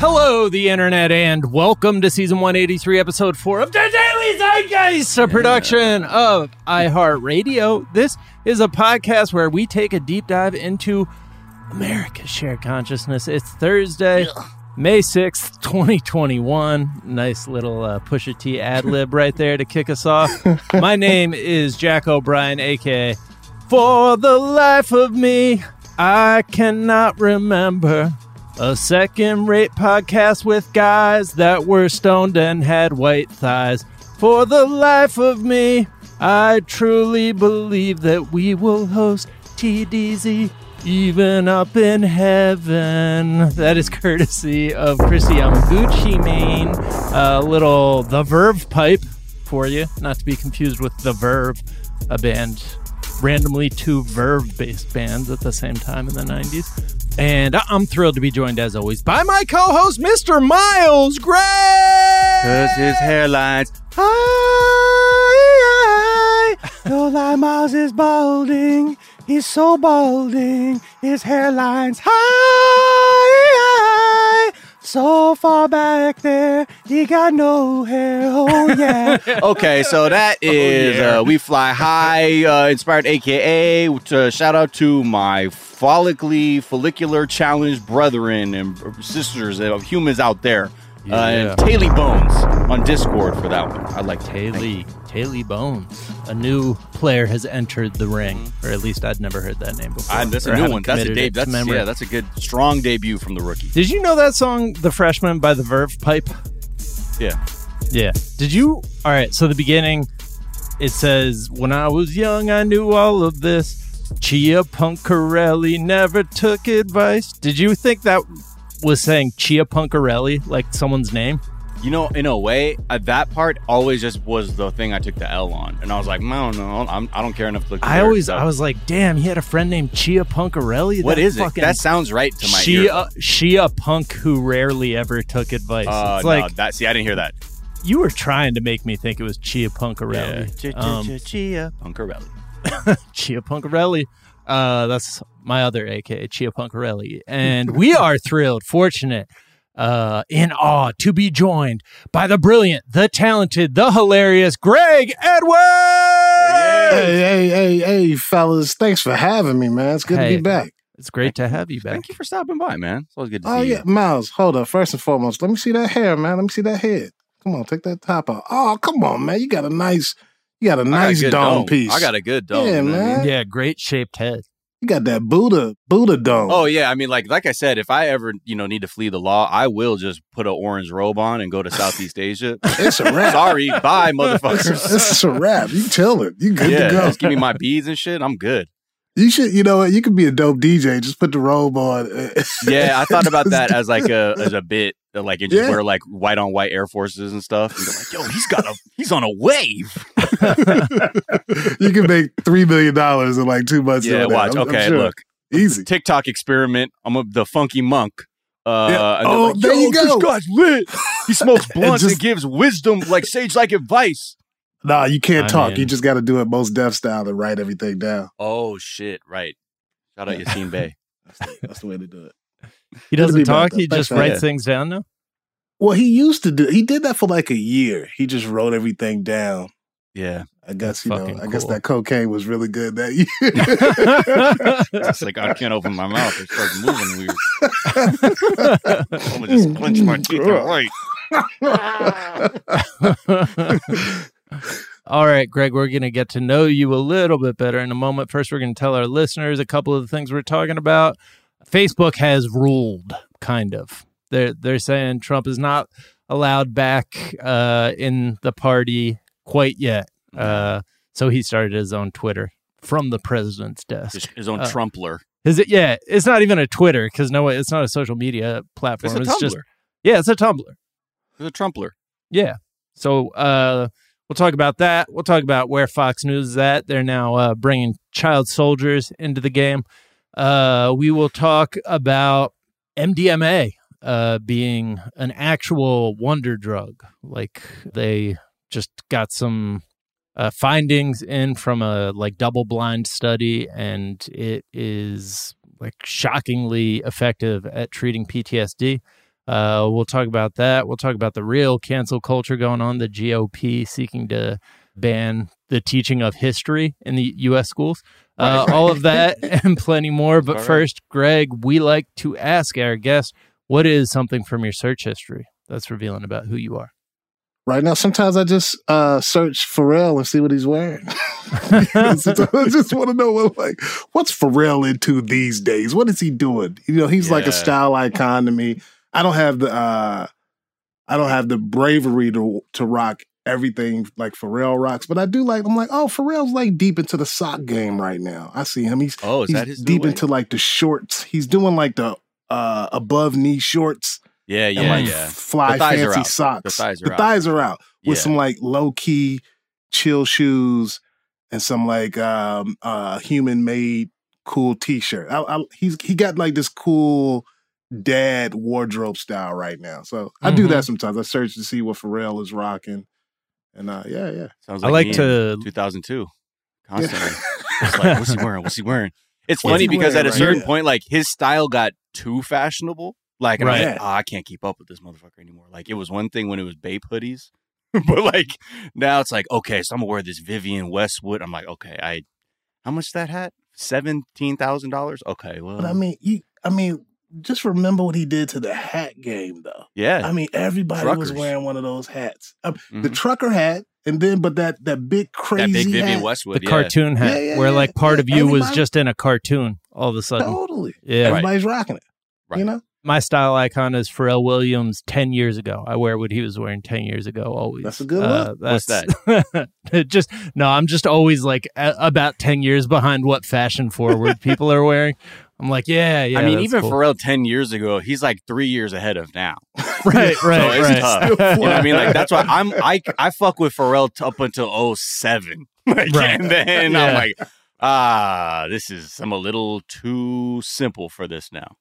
Hello, the internet, and welcome to season 183, episode 4 of the Daily Zeitgeist, a production of iHeartRadio. This is a podcast where we take a deep dive into America's shared consciousness. It's Thursday, May 6th, 2021. Nice little uh, Pusha T ad lib right there to kick us off. My name is Jack O'Brien, aka For the Life of Me, I Cannot Remember. A second rate podcast with guys that were stoned and had white thighs. For the life of me, I truly believe that we will host TDZ even up in heaven. That is courtesy of Chrissy Yamaguchi Main. A little The Verve pipe for you, not to be confused with The Verve, a band randomly two Verve based bands at the same time in the 90s. And I- I'm thrilled to be joined, as always, by my co host, Mr. Miles Gray. Cause his hairline's Hi, hi. No lie, Miles is balding. He's so balding. His hairline's high, high. So far back there, he got no hair. Oh yeah. okay. So that is yeah. uh, we fly high uh, inspired, aka to shout out to my follically follicular challenged brethren and sisters of humans out there. Uh, Yeah. and Taily Bones on Discord for that one. I like Taily, Taily Bones. A new player has entered the ring, or at least I'd never heard that name before. I, that's a new one. That's a committed debut. That's memory. yeah. That's a good strong debut from the rookie. Did you know that song, The Freshman by the Verve Pipe? Yeah. Yeah. Did you? All right. So the beginning, it says, "When I was young, I knew all of this." Chia Punkarelli never took advice. Did you think that was saying Chia Punkarelli, like someone's name? You know, in a way, uh, that part always just was the thing I took the L on, and I was like, I don't know, I'm, I don't care enough to look. I always. I was like, "Damn, he had a friend named Chia Punkarelli." What is it? That sounds right to my Shia, ear. Shia punk who rarely ever took advice. Uh, it's no, like that. See, I didn't hear that. you were trying to make me think it was Chia Punkarelli. Um, Chia Punkarelli. Chia Punkarelli. Uh, that's my other AKA, Chia Punkarelli. And we are thrilled, fortunate, uh, in awe to be joined by the brilliant, the talented, the hilarious Greg Edwards. hey, hey, hey, hey, fellas. Thanks for having me, man. It's good Hey. to be back. It's great to have you back. Thank you for stopping by, man. It's always good to Oh see yeah, Miles. Hold up. First and foremost, let me see that hair, man. Let me see that head. Come on, take that top off. Oh, come on, man. You got a nice, you got a you. I got a nice good dome, piece. I got a good dome. Yeah, you know what I mean? man. Yeah, great shaped head. You got that Buddha, Buddha dome. Oh yeah, I mean, like like I said, if I ever you know need to flee the law, I will just put an orange robe on and go to Southeast Asia. it's a wrap. Sorry, bye, motherfuckers. it's a wrap. You chilling. You good yeah, to go. just give me my beads and shit. I'm good. You should. You know what? You could be a dope DJ. Just put the robe on. Yeah, I thought about that as like a as a bit, uh, like you just Yeah. wear like white on white Air Forces and stuff. And like, yo, he's got a he's on a wave. you can make three million dollars in like two months. Yeah, watch. I'm- I'm okay, sure. look, easy. TikTok experiment. I'm a, the funky monk. Uh, Yeah. Oh, like, there "Yo, you go." This guy's lit. He smokes blunts just- and gives wisdom like sage like advice. Nah, you can't I talk. mean- you just got to do it Mos Def style and write everything down. Oh shit! Right. Shout out Yasiin Bey. That's the, that's the way to do it. He doesn't talk, he just writes having- things down now. Well, he used to do. He did that for like a year. He just wrote everything down. Yeah. I guess you know. fucking I guess that cocaine was really good that year. It's like I can't open my mouth. It starts moving weird. I'm gonna just clench my teeth and write. All right, Greg, we're going to get to know you a little bit better in a moment. First, we're going to tell our listeners a couple of the things we're talking about. Facebook has ruled, kind of. They're they're saying Trump is not allowed back uh, in the party quite yet. Uh, so he started his own Twitter from the president's desk. His, own Uh, Trumpler. Is it? Yeah, it's not even a Twitter because no, it's not a social media platform. It's a Tumblr. just yeah, it's a Tumblr. It's a Trumpler. Yeah. So uh, we'll talk about that. We'll talk about where Fox News is at. They're now uh, bringing child soldiers into the game. Uh, we will talk about MDMA uh, being an actual wonder drug. Like they just got some uh, findings in from a like double blind study, and it is like shockingly effective at treating PTSD. Uh, we'll talk about that. We'll talk about the real cancel culture going on, the GOP seeking to ban the teaching of history in the U.S. schools. Uh, all of that and plenty more. But All right. first, Greg, we like to ask our guests, what is something from your search history that's revealing about who you are? Right now, sometimes I just uh, search Pharrell and see what he's wearing. I just want to know what, like, what's Pharrell into these days? What is he doing? You know, he's like a style icon to me. I don't have the, uh, I don't have the bravery to to rock everything like Pharrell rocks, but I do like. I'm like, oh, Pharrell's like deep into the sock game right now. I see him. He's Oh, is he's that his deep into like the shorts. He's doing like the uh above knee shorts Yeah, and yeah, like yeah. fly The thighs are fancy socks. The thighs are the out. thighs are out with Yeah. some like low key chill shoes and some like um uh human made cool t shirt. I, I, he's he got like this cool dad wardrobe style right now. So I do Mhm. that sometimes. I search to see what Pharrell is rocking. And uh yeah, yeah. Sounds like I like to 2002. Constantly. Yeah. It's like, what's he wearing? What's he wearing? It's What's funny because wearing at a certain now? point, like his style got too fashionable. Like, and I Right. like, oh, I can't keep up with this motherfucker anymore. Like, it was one thing when it was Bape hoodies, but like now it's like, okay, so I'm gonna wear this Vivienne Westwood. I'm like, okay, I, how much that hat? Seventeen thousand dollars. Okay, well, But I mean you I mean just remember what he did to the hat game though. yeah, I mean everybody was wearing one of those hats. Um, The Mhm. trucker hat and then but that that big crazy that big Vivienne hat. Westwood. the yeah. cartoon hat, Yeah, yeah, where like part Yeah, of you was just in a cartoon all of a sudden. Totally. Yeah. Everybody's rocking it. Right. You know? My style icon is Pharrell Williams 10 years ago. I wear what he was wearing 10 years ago always. That's a good Uh, What's that? just no, I'm just always like a- about 10 years behind what fashion forward people are wearing. I'm like, yeah, yeah. I mean, that's even cool. Pharrell ten years ago, he's like three years ahead of now. right, right, So it's right. tough. You know what I mean? Like that's why I'm I I fuck with Pharrell t- up until 07. Like, Right. And then Yeah. I'm like, ah, this is I'm a little too simple for this now.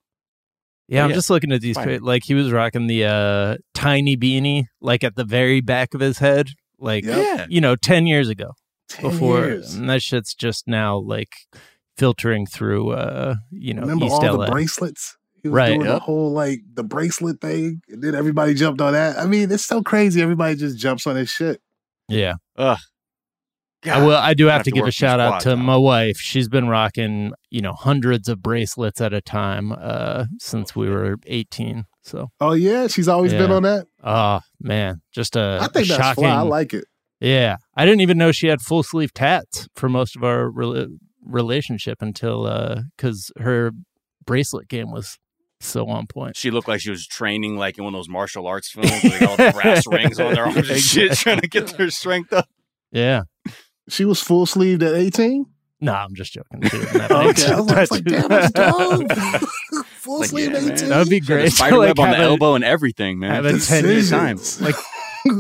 Yeah, I'm Yeah. just looking at these. Fine. Like he was rocking the uh, tiny beanie, like at the very back of his head, like Yep. Yeah. you know, ten years ago. 10 Before years. and that shit's just now like filtering through, uh, you know, Remember East all LA. the bracelets? He was Right. doing the whole like the bracelet thing, and then everybody jumped on that. I mean, it's so crazy. Everybody just jumps on this shit. yeah, Ugh. I will. I do have, have to to give a shout out to out. my wife. She's been rocking, you know, hundreds of bracelets at a time uh, since we were 18. So, Oh yeah, she's always been on that. oh man, just a I think that's shocking. fly. I like it. Yeah, I didn't even know she had full sleeve tats for most of our rela- relationship until uh because her bracelet game was so on point. She looked like she was training like in one of those martial arts films with like, all the brass rings on their arms and shit, trying to get their strength up. Yeah, She was full sleeved at eighteen. no, I'm just joking. She didn't Okay, I was, I was like, damn, that's dope. full Like, sleeve yeah, at eighteen. That would be She had a great. Spider Like, on the a- elbow and everything, man. have a 10 year time. like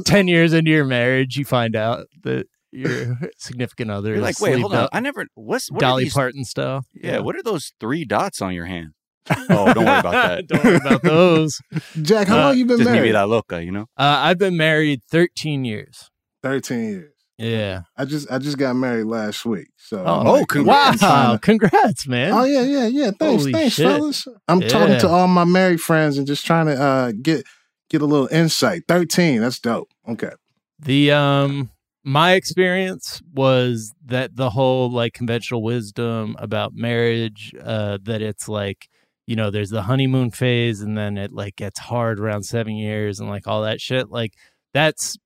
ten years into your marriage, you find out that your significant other You're like, wait, hold on. I never. What's what Dolly these- Parton style. Yeah, what are those three dots on your hand? Oh, don't worry about that. Don't worry about those. Jack, how Uh, long you been Just me married? la loca, you know. Uh, I've been married 13 years. Thirteen years. Yeah. I just I just got married last week. So Oh, oh, like, congrats. Wow! Congrats, man. Oh yeah, yeah, yeah. Thanks, Holy thanks, shit. fellas. I'm talking to all my married friends and just trying to uh, get get a little insight. Thirteen, that's dope. Okay. The um my experience was that the whole like conventional wisdom about marriage uh that it's like you know there's the honeymoon phase and then it like gets hard around 7 years and like all that shit like that's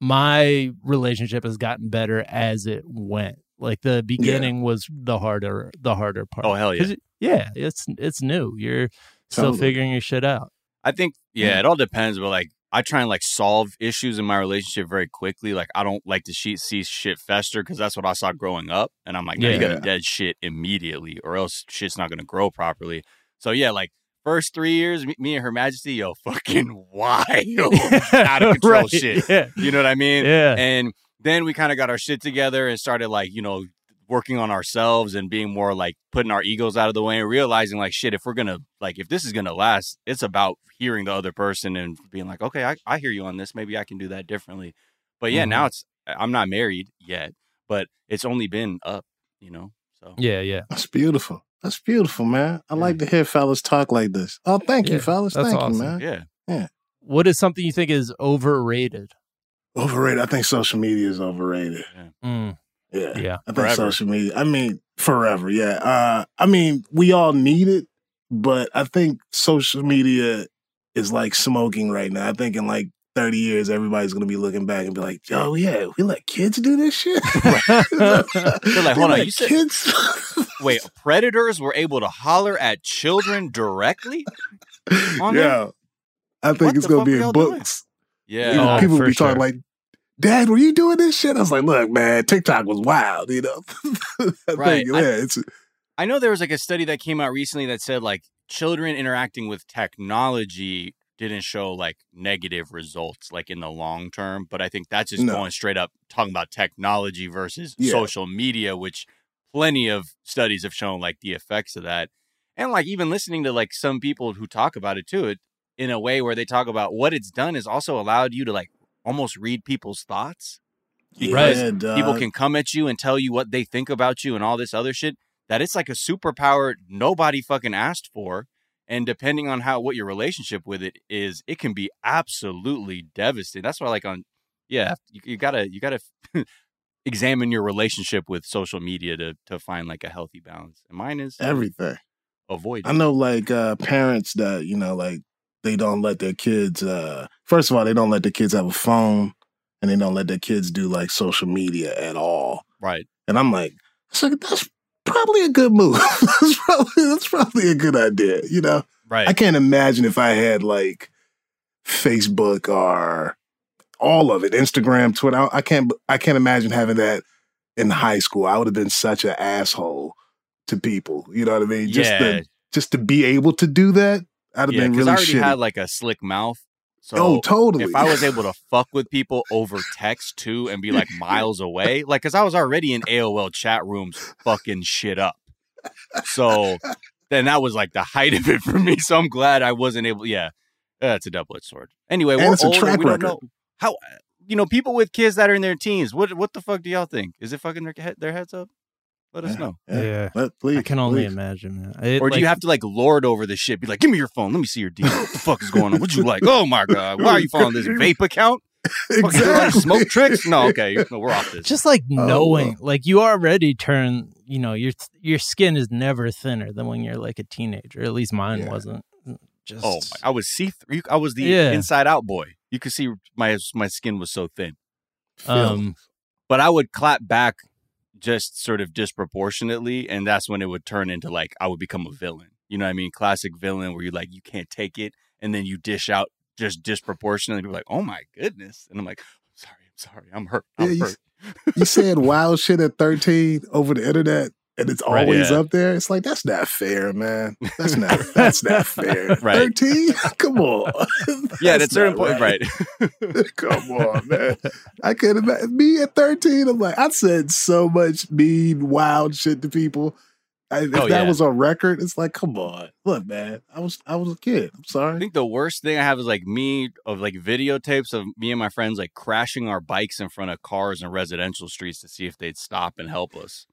my relationship has gotten better as it went. Like the beginning was the harder the harder part. Oh hell yeah! it- yeah it's it's new. You're still figuring your shit out. I think yeah, it all depends. But like, I try and like solve issues in my relationship very quickly. Like, I don't like to she- see shit fester because that's what I saw growing up. And I'm like, yeah, you gotta dead shit immediately, or else shit's not gonna grow properly. So yeah, like first three years, me, me and Her Majesty, yo, fucking wild, out of control Right, shit. yeah You know what I mean? yeah And then we kind of got our shit together and started like, you know, working on ourselves and being more like putting our egos out of the way and realizing like shit, if we're gonna like if this is gonna last, it's about hearing the other person and being like, okay, I, I hear you on this. Maybe I can do that differently. But yeah, Mhm. now it's I'm not married yet, but it's only been up, you know. So yeah yeah That's beautiful. That's beautiful, man. I like to hear fellas talk like this. Oh, thank Yeah, you, fellas. that's Thank awesome. you, man. Yeah. yeah What is something you think is overrated? Overrated. I think social media is overrated. Mm, Yeah. yeah. I think Forever. social media. I mean, forever. Yeah. Uh, I mean, we all need it, but I think social media is like smoking right now. I think in like 30 years, everybody's going to be looking back and be like, yo, yeah, we let kids do this shit. They're like, hold on, let you said- kids. Wait, predators were able to holler at children directly? on there? yeah. I think What it's going to be in y'all doing? books. Yeah. You know, Oh, people for be talking like, Dad, were you doing this shit? I was like, look, man, TikTok was wild, you know? I Right. think, I- yeah, it's I know there was like a study that came out recently that said like children interacting with technology didn't show like negative results like in the long term, but I think that's just No. going straight up talking about technology versus Yeah. social media, which plenty of studies have shown like the effects of that. And like even listening to like some people who talk about it too, it in a way where they talk about what it's done is also allowed you to like almost read people's thoughts. Right. yeah, people can come at you and tell you what they think about you and all this other shit that it's like a superpower nobody fucking asked for. And depending on how what your relationship with it is it can be absolutely devastating. That's why like on yeah you, you gotta you gotta examine your relationship with social media to to find like a healthy balance. And mine is everything. avoid I know like uh parents that, you know, like they don't let their kids uh first of all, they don't let their kids have a phone and they don't let their kids do like social media at all. right And I'm like, it's like that's probably a good move. that's probably that's probably a good idea, you know. right I can't imagine if I had like Facebook or all of it, Instagram, Twitter. I, can't I can't imagine having that in high school. I would have been such an asshole to people. You know what I mean? Just yeah to just to be able to do that, I'd have yeah been because really i already shitty. had like a slick mouth oh, so oh, totally. if I was able to fuck with people over text too and be like miles away, like, cause I was already in AOL chat rooms fucking shit up. So then that was like the height of it for me. So I'm glad I wasn't able. Yeah, that's a double edged sword. Anyway, And we're it's a track we don't record. know how. You know, people with kids that are in their teens. What what the fuck do y'all think? Is it fucking their, their heads up? Let us Yeah. know. yeah. Yeah. Let- please, I can only please. imagine that. It, Or do you have to like lord over the shit? Be like, give me your phone. Let me see your deal. What the fuck is going on? What you like? Oh my god, why are you following this vape account? Exactly. smoke tricks? No, okay, no, we're off this. just like Oh, knowing, wow. like you already turn, you know, your your skin is never thinner than when you're like a teenager. At least mine Yeah. wasn't. Just Oh, my, I was see through. I was the Yeah. inside out boy. You could see my my skin was so thin, um, but I would clap back just sort of disproportionately, and that's when it would turn into like I would become a villain. You know what I mean? Classic villain where you like you can't take it, and then you dish out just disproportionately. People like, oh my goodness, and I'm like, sorry, I'm sorry, I'm hurt. I'm Yeah, you- hurt. you said wild shit at 13 over the internet and it's Right, always yeah. up there. It's like that's not fair, man. That's not that's not fair. Right. 13? Come on. Yeah, at a That's certain point, right? Come on, man. I could imagine me at 13. I'm like, I said so much mean, wild shit to people. I, if Oh, that yeah. was on record, it's like, come on. Look, man. I was I was a kid. I'm sorry. I think the worst thing I have is like me of like videotapes of me and my friends like crashing our bikes in front of cars in residential streets to see if they'd stop and help us.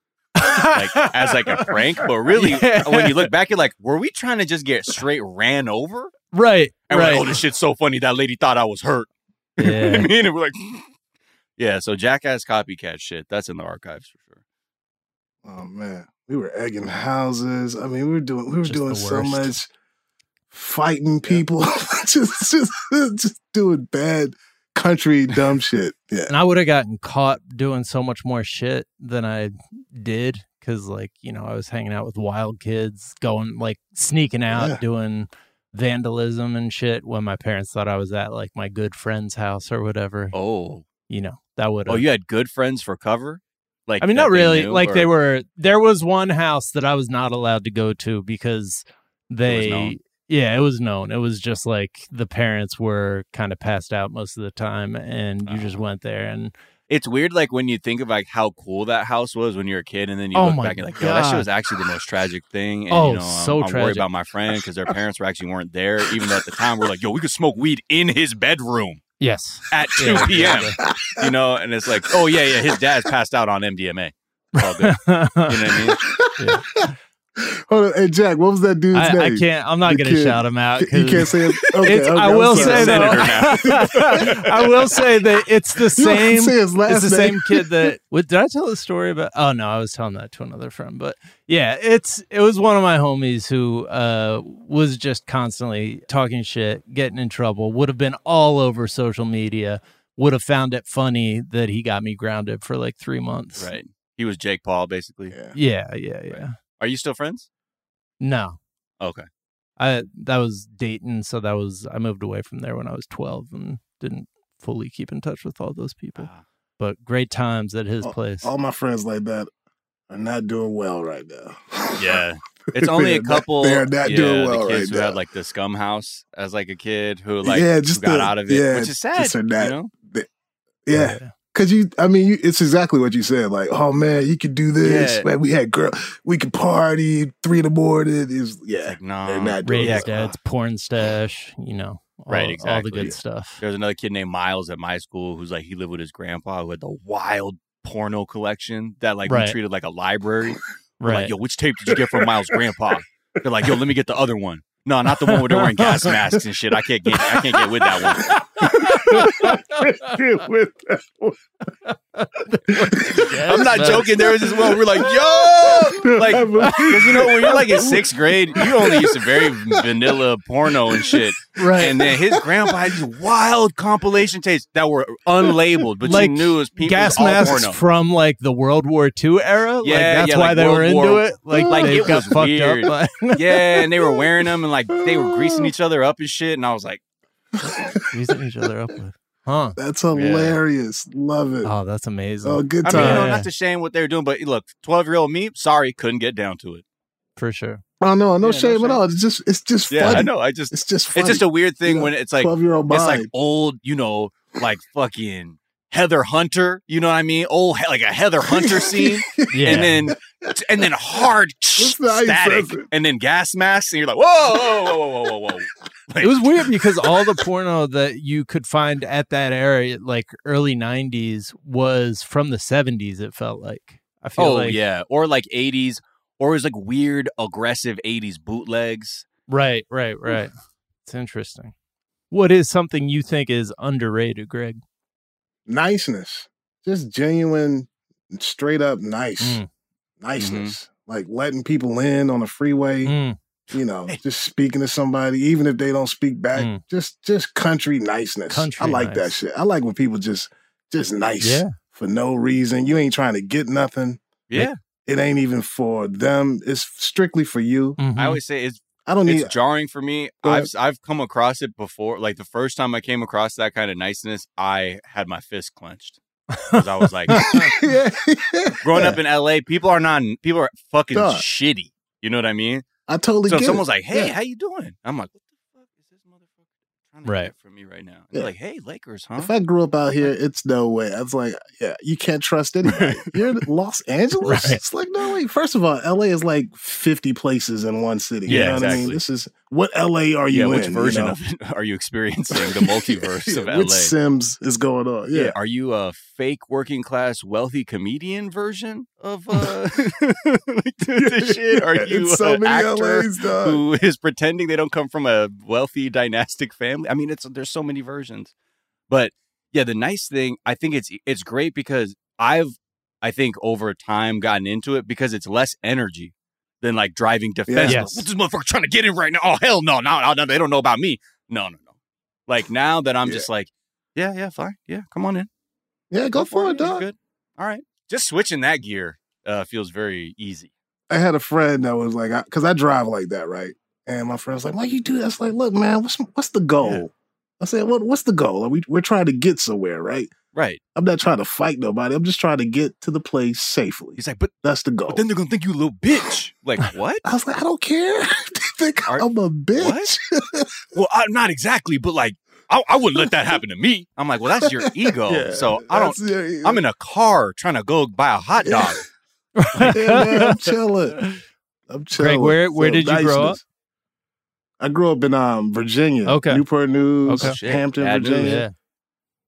Like as like a prank, but really Yeah. when you look back, you're like, were we trying to just get straight ran over? right, And we're right. like, oh, this shit's so funny. That lady thought I was hurt. You know what I yeah. mean? And we're like, yeah. So jackass copycat shit. That's in the archives for sure. Oh man. We were egging houses. I mean, we were doing we were Just doing so much fighting people. just just just doing bad country dumb shit. Yeah. and I would have gotten caught doing so much more shit than I did because, like, you know, I was hanging out with wild kids, going like sneaking out, Yeah. doing vandalism and shit when my parents thought I was at like my good friend's house or whatever. Oh. You know, that would. Oh, you had good friends for cover? Like I mean, that not they really. knew, like they were. There was one house that I was not allowed to go to because they. Yeah, it was known. It was just like the parents were kind of passed out most of the time, and you just Oh. went there and It's weird, like when you think of like how cool that house was when you were a kid, and then you Oh look back and like, yo, that shit was actually the most tragic thing. And, Oh, you know, I'm, so I'm worried tragic. about my friend because their parents were actually weren't there. Even though at the time we're like, yo, we could smoke weed in his bedroom yes, at two Yeah, p.m. exactly. You know, and it's like, oh yeah, yeah, his dad's passed out on MDMA. All good. You know what I mean? Hold on, hey Jack, what was that dude's I, name? I can't. I'm not The going to kid. shout him out. You 'cause can't say it. Okay, it's, okay, I will sorry. say that. I will say that it's the You don't have to same. say his last It's the name. same kid that. What, did I tell the story about? Oh no, I was telling that to another friend. But yeah, it's it was one of my homies who uh, was just constantly talking shit, getting in trouble. Would have been all over social media. Would have found it funny that he got me grounded for like three months. Right. He was Jake Paul, basically. Yeah. Yeah, yeah, yeah. Are you still friends? No, Okay. I that was Dayton, so that was I moved away from there when I was twelve and didn't fully keep in touch with all those people. Ah. But great times at his Oh, place. All my friends like that are not doing well right now. Yeah. It's only They're a not- couple. they're not yeah, doing well the kids right who now. had like the scum house as like a kid who like Yeah, who just got the- out of it, yeah, which is sad. just not- you know? yeah, Cause you, I mean, you, it's exactly what you said. Like, oh man, you could do this. Yeah. Man, we had girl, we could party three in the morning. Is yeah, like no. they're not doing Raid's well. dad's porn stash, you know, all, Right, all the exactly. good stuff. There was another kid named Miles at my school who's like he lived with his grandpa who had the wild porno collection that like Right. we treated like a library. Right. like, yo, which tape did you get from Miles' grandpa? They're like, yo, let me get the other one. No, not the one where they're wearing gas masks and shit. I can't get I can't get with that one. With that. I'm not joking. There was this one. We're like, yo, like, because you know when you're like in sixth grade, you only used to very vanilla porno and shit. right. And then his grandpa had these wild compilation tapes that were unlabeled, but Like you knew it was people gas masks porno. from like the World War II era. like, Yeah, that's yeah, why like they World were into War- it. Like, Like, they it got was fucked weird. up. Yeah, and they were wearing them and like they were greasing each other up and shit. And I was like, Using each other up with, huh? That's hilarious. Love it. Oh, that's amazing. Oh, good time. I mean, you know, Yeah. not to shame what they were doing, but look, 12 year old me, sorry, couldn't get down to it. for sure. Oh no, no Yeah, no shame shame. at all. It's just, it's just Yeah, funny. I know. I just, It's just, funny. it's just a weird thing Yeah. when it's like, twelve year old mind. it's like old, you know, like fucking Heather Hunter, you know what I mean? Old, like a Heather Hunter scene. Yeah. and then and then hard That's not how you static, and then gas masks, and you're like, whoa, whoa, whoa, whoa, whoa, whoa, whoa. Like, it was weird because all the porno that you could find at that era, like early '90s, was from the '70s. It felt like. I feel oh like yeah, or like '80s, or it was like weird, aggressive '80s bootlegs. Right, right, right. It's interesting. What is something you think is underrated, Greg? Niceness, just genuine, straight up nice Mm. niceness, like letting people in on the freeway. Mm, You know, just speaking to somebody, even if they don't speak back. Mm. Just, just country niceness. Country I like that shit. I like when people just, just nice yeah, for no reason. You ain't trying to get nothing. Yeah, It ain't even for them. It's strictly for you. Mhm. I always say it's I don't need. it's jarring for me. I've. I've come across it before. Like the first time I came across that kind of niceness, I had my fist clenched because I was like, yeah, growing up in LA, people are not people are fucking Duh. shitty. You know what I mean? I totally So someone's it. like, "Hey, Yeah. how you doing?" I'm like, "What the fuck is this motherfucker trying to Right. get from me right now?" And Yeah. They're like, "Hey, Lakers, huh?" If I grew up out here, it's no way. I was like, yeah, you can't trust anybody. You're in Los Angeles. Right. It's like no way. First of all, LA is like 50 places in one city. you Yeah, know what I mean? exactly. This is what LA are you yeah, in? which you version know? of it are you experiencing? The multiverse Yeah, of LA. Which Sims is going on? yeah. Yeah. are you a fake working class wealthy comedian version of uh like the shit? Are you so an many actor LAs, who is pretending they don't come from a wealthy dynastic family? I mean, it's there's so many versions. But yeah, the nice thing, I think it's it's great because I've I think over time gotten into it because it's less energy than like driving defense. Yeah. What's this motherfucker trying to get in right now? Oh hell no, no, no, no, they don't know about me. No, no, no. Like now that I'm Yeah. just like, yeah, yeah, fine, yeah, come on in, Yeah, go, for it, You're dog. Good. All right, just switching that gear uh, feels very easy. I had a friend that was like, because I, drive like that, right? And my friend was like, "Why you do that?" I was like, "Look, man, what's what's the goal?" Yeah. I said, "What what's the goal? Are we we're trying to get somewhere, right? Right. I'm not trying to fight nobody. I'm just trying to get to the place safely. He's like, but, That's the goal." but then they're gonna think you a little bitch. Like what? I was like, I don't care. they think Are- I'm a bitch. well, I, not exactly, but like, I, I wouldn't let that happen to me. I'm like, well, that's your ego. Yeah, so I don't. yeah, I'm in a car trying to go buy a hot dog. yeah, man, I'm chilling. I'm chilling. Greg, where- where did you grow up? I grew up in um Virginia. Okay. Newport News, Okay. Hampton, bad news. Virginia. yeah,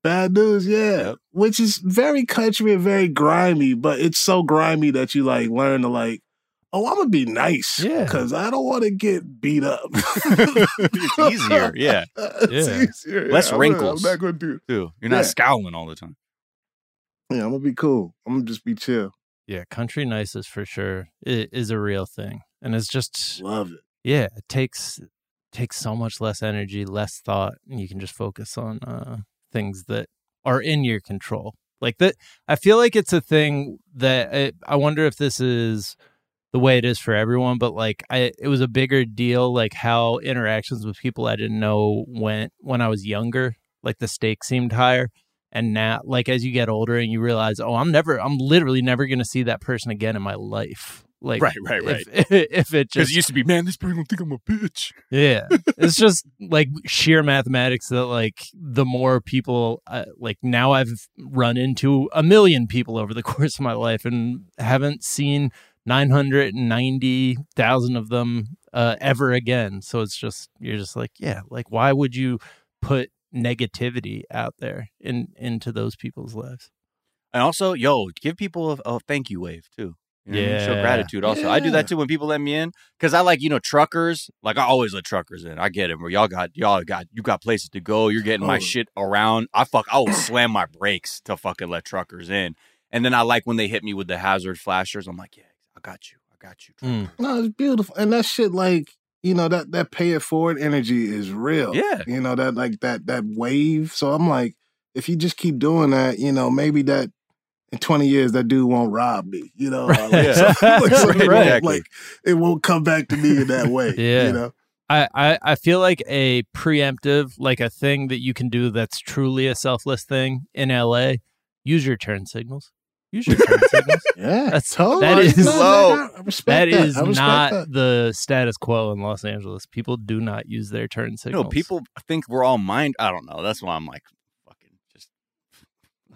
Bad news, yeah. Yep. Which is very country and very grimy, but it's so grimy that you like learn to like, Oh, I'm gonna be nice. Yeah. Because I don't want to get beat up. it's easier, yeah. it's Yeah. easier. Less I'm not- wrinkles. I'm not gonna do. Too. You're not Yeah. scowling all the time. Yeah, I'm gonna be cool. I'm gonna just be chill. Yeah, country niceness for sure i- is a real thing, and it's just Love it. yeah, it takes takes so much less energy, less thought, and you can just focus on uh, things that are in your control. Like that, I feel like it's a thing that it, I wonder if this is the way it is for everyone. But like, I it was a bigger deal, like how interactions with people I didn't know went when I was younger. Like the stakes seemed higher. And now, like as you get older and you realize, oh, I'm never, I'm literally never going to see that person again in my life. Like, Right, right, right. If, if it Because just it used to be, man, this person gonna think I'm a bitch. yeah, it's just like sheer mathematics that like the more people uh, like now I've run into a million people over the course of my life and haven't seen 990,000 of them uh, ever again. So it's just you're just like, yeah, like why would you put negativity out there in into those people's lives? And also, yo, give people a, a thank you wave too. You know what I mean? show gratitude. Also, I do that too when people let me in because I like you know truckers. Like I always let truckers in. I get it. Where y'all got y'all got you got places to go. You're getting my Oh. shit around. I fuck. I will slam my brakes to fucking let truckers in. And then I like when they hit me with the hazard flashers. I'm like, yeah, I got you. I got you. Mm. No, it's beautiful, and that shit like you know that that pay it forward energy is real. Yeah. you know that like that that wave. So I'm like, if you just keep doing that, you know, maybe that in 20 years that dude won't rob me. You know, Right. like, Yeah. something- like, something Right. like it won't come back to me in that way. Yeah. you know. I, I, I feel like a preemptive, like a thing that you can do that's truly a selfless thing in LA. Use your turn signals. Use your turn signals. Yeah, That's- totally. that is No, low. I- I respect That that. is I respect not that. the status quo in Los Angeles. People do not use their turn signals. no people think we're all mind. I don't know. That's why I'm like, fucking just. I'll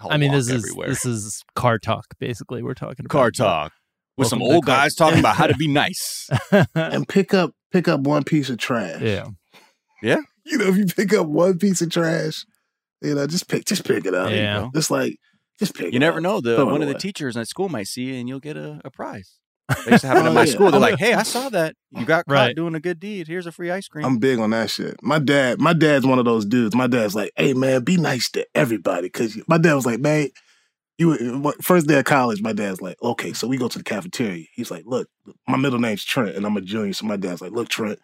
I mean, this is everywhere. this is car talk. Basically, we're talking about car talk with some Welcome to old car- guys talking about how to be nice. and pick up pick up one piece of trash. yeah, yeah. You know, if you pick up one piece of trash, you know, just pick just pick it up. Yeah. Just like just pick You it never up. know. The Throw one of the teachers at school might see you and you'll get a, a prize. They used to happen Oh, at my yeah. school. They're I'm like, "Hey, I saw that. You got caught Right. doing a good deed. Here's a free ice cream." I'm big on that shit. My dad, my dad's one of those dudes. My dad's like, "Hey man, be nice to everybody." Because my dad was like, "Man, you uh, uh, first day of college." My dad's like, "Okay, so we go to the cafeteria." He's like, "Look, my middle name's Trent, and I'm a junior." So my dad's like, "Look, Trent,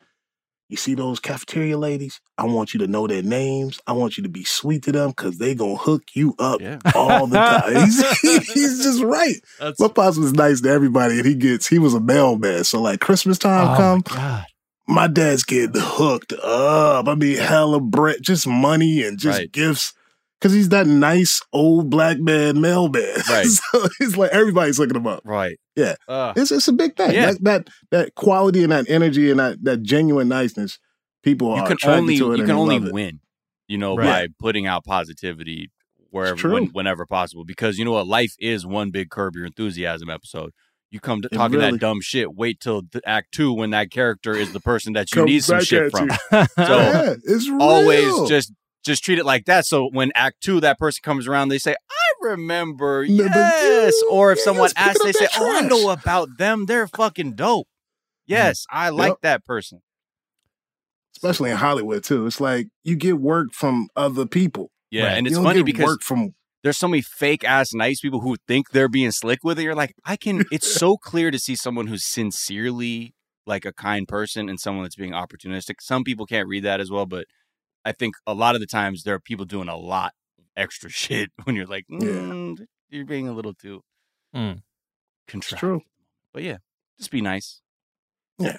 you see those cafeteria ladies? I want you to know their names. I want you to be sweet to them because they gonna hook you up yeah. all the time." he's, he's just right. that's My pops was nice to everybody, and he gets he was a mailman. So like Christmas time oh come, my my dad's getting hooked up. I mean, hella bread, just money and just Right. gifts. Cause he's that nice old black man mailman. Right. so it's like everybody's looking him up. Right. Yeah. Uh, It's it's a big thing. Yeah. That, that that quality and that energy and that that genuine niceness, people you are can attracted only to it you can only love it. win, you know, Right. by putting out positivity wherever when, whenever possible. Because you know what, life is one big curb your enthusiasm episode. You come to It talking really- that dumb shit. Wait till the act two when that character is the person that you need some shit from. you. So- yeah, it's real. always just just treat it like that. So when Act Two, that person comes around, they say, "I remember, Remember yes." you? Or if Yeah, someone asks, they say, that "Oh, I know about them. They're fucking dope." Yes, I like Yep. that person. especially in Hollywood too. It's like you get work from other people. Yeah, Right. and it's funny because work from there's so many fake ass nice people who think they're being slick with it. You're like, I can. It's so clear to see someone who's sincerely like a kind person and someone that's being opportunistic. Some people can't read that as well, but I think a lot of the times there are people doing a lot of extra shit when you're like, mm, you're being a little too Mm. it's contrived. true. But yeah, just be nice. Yeah.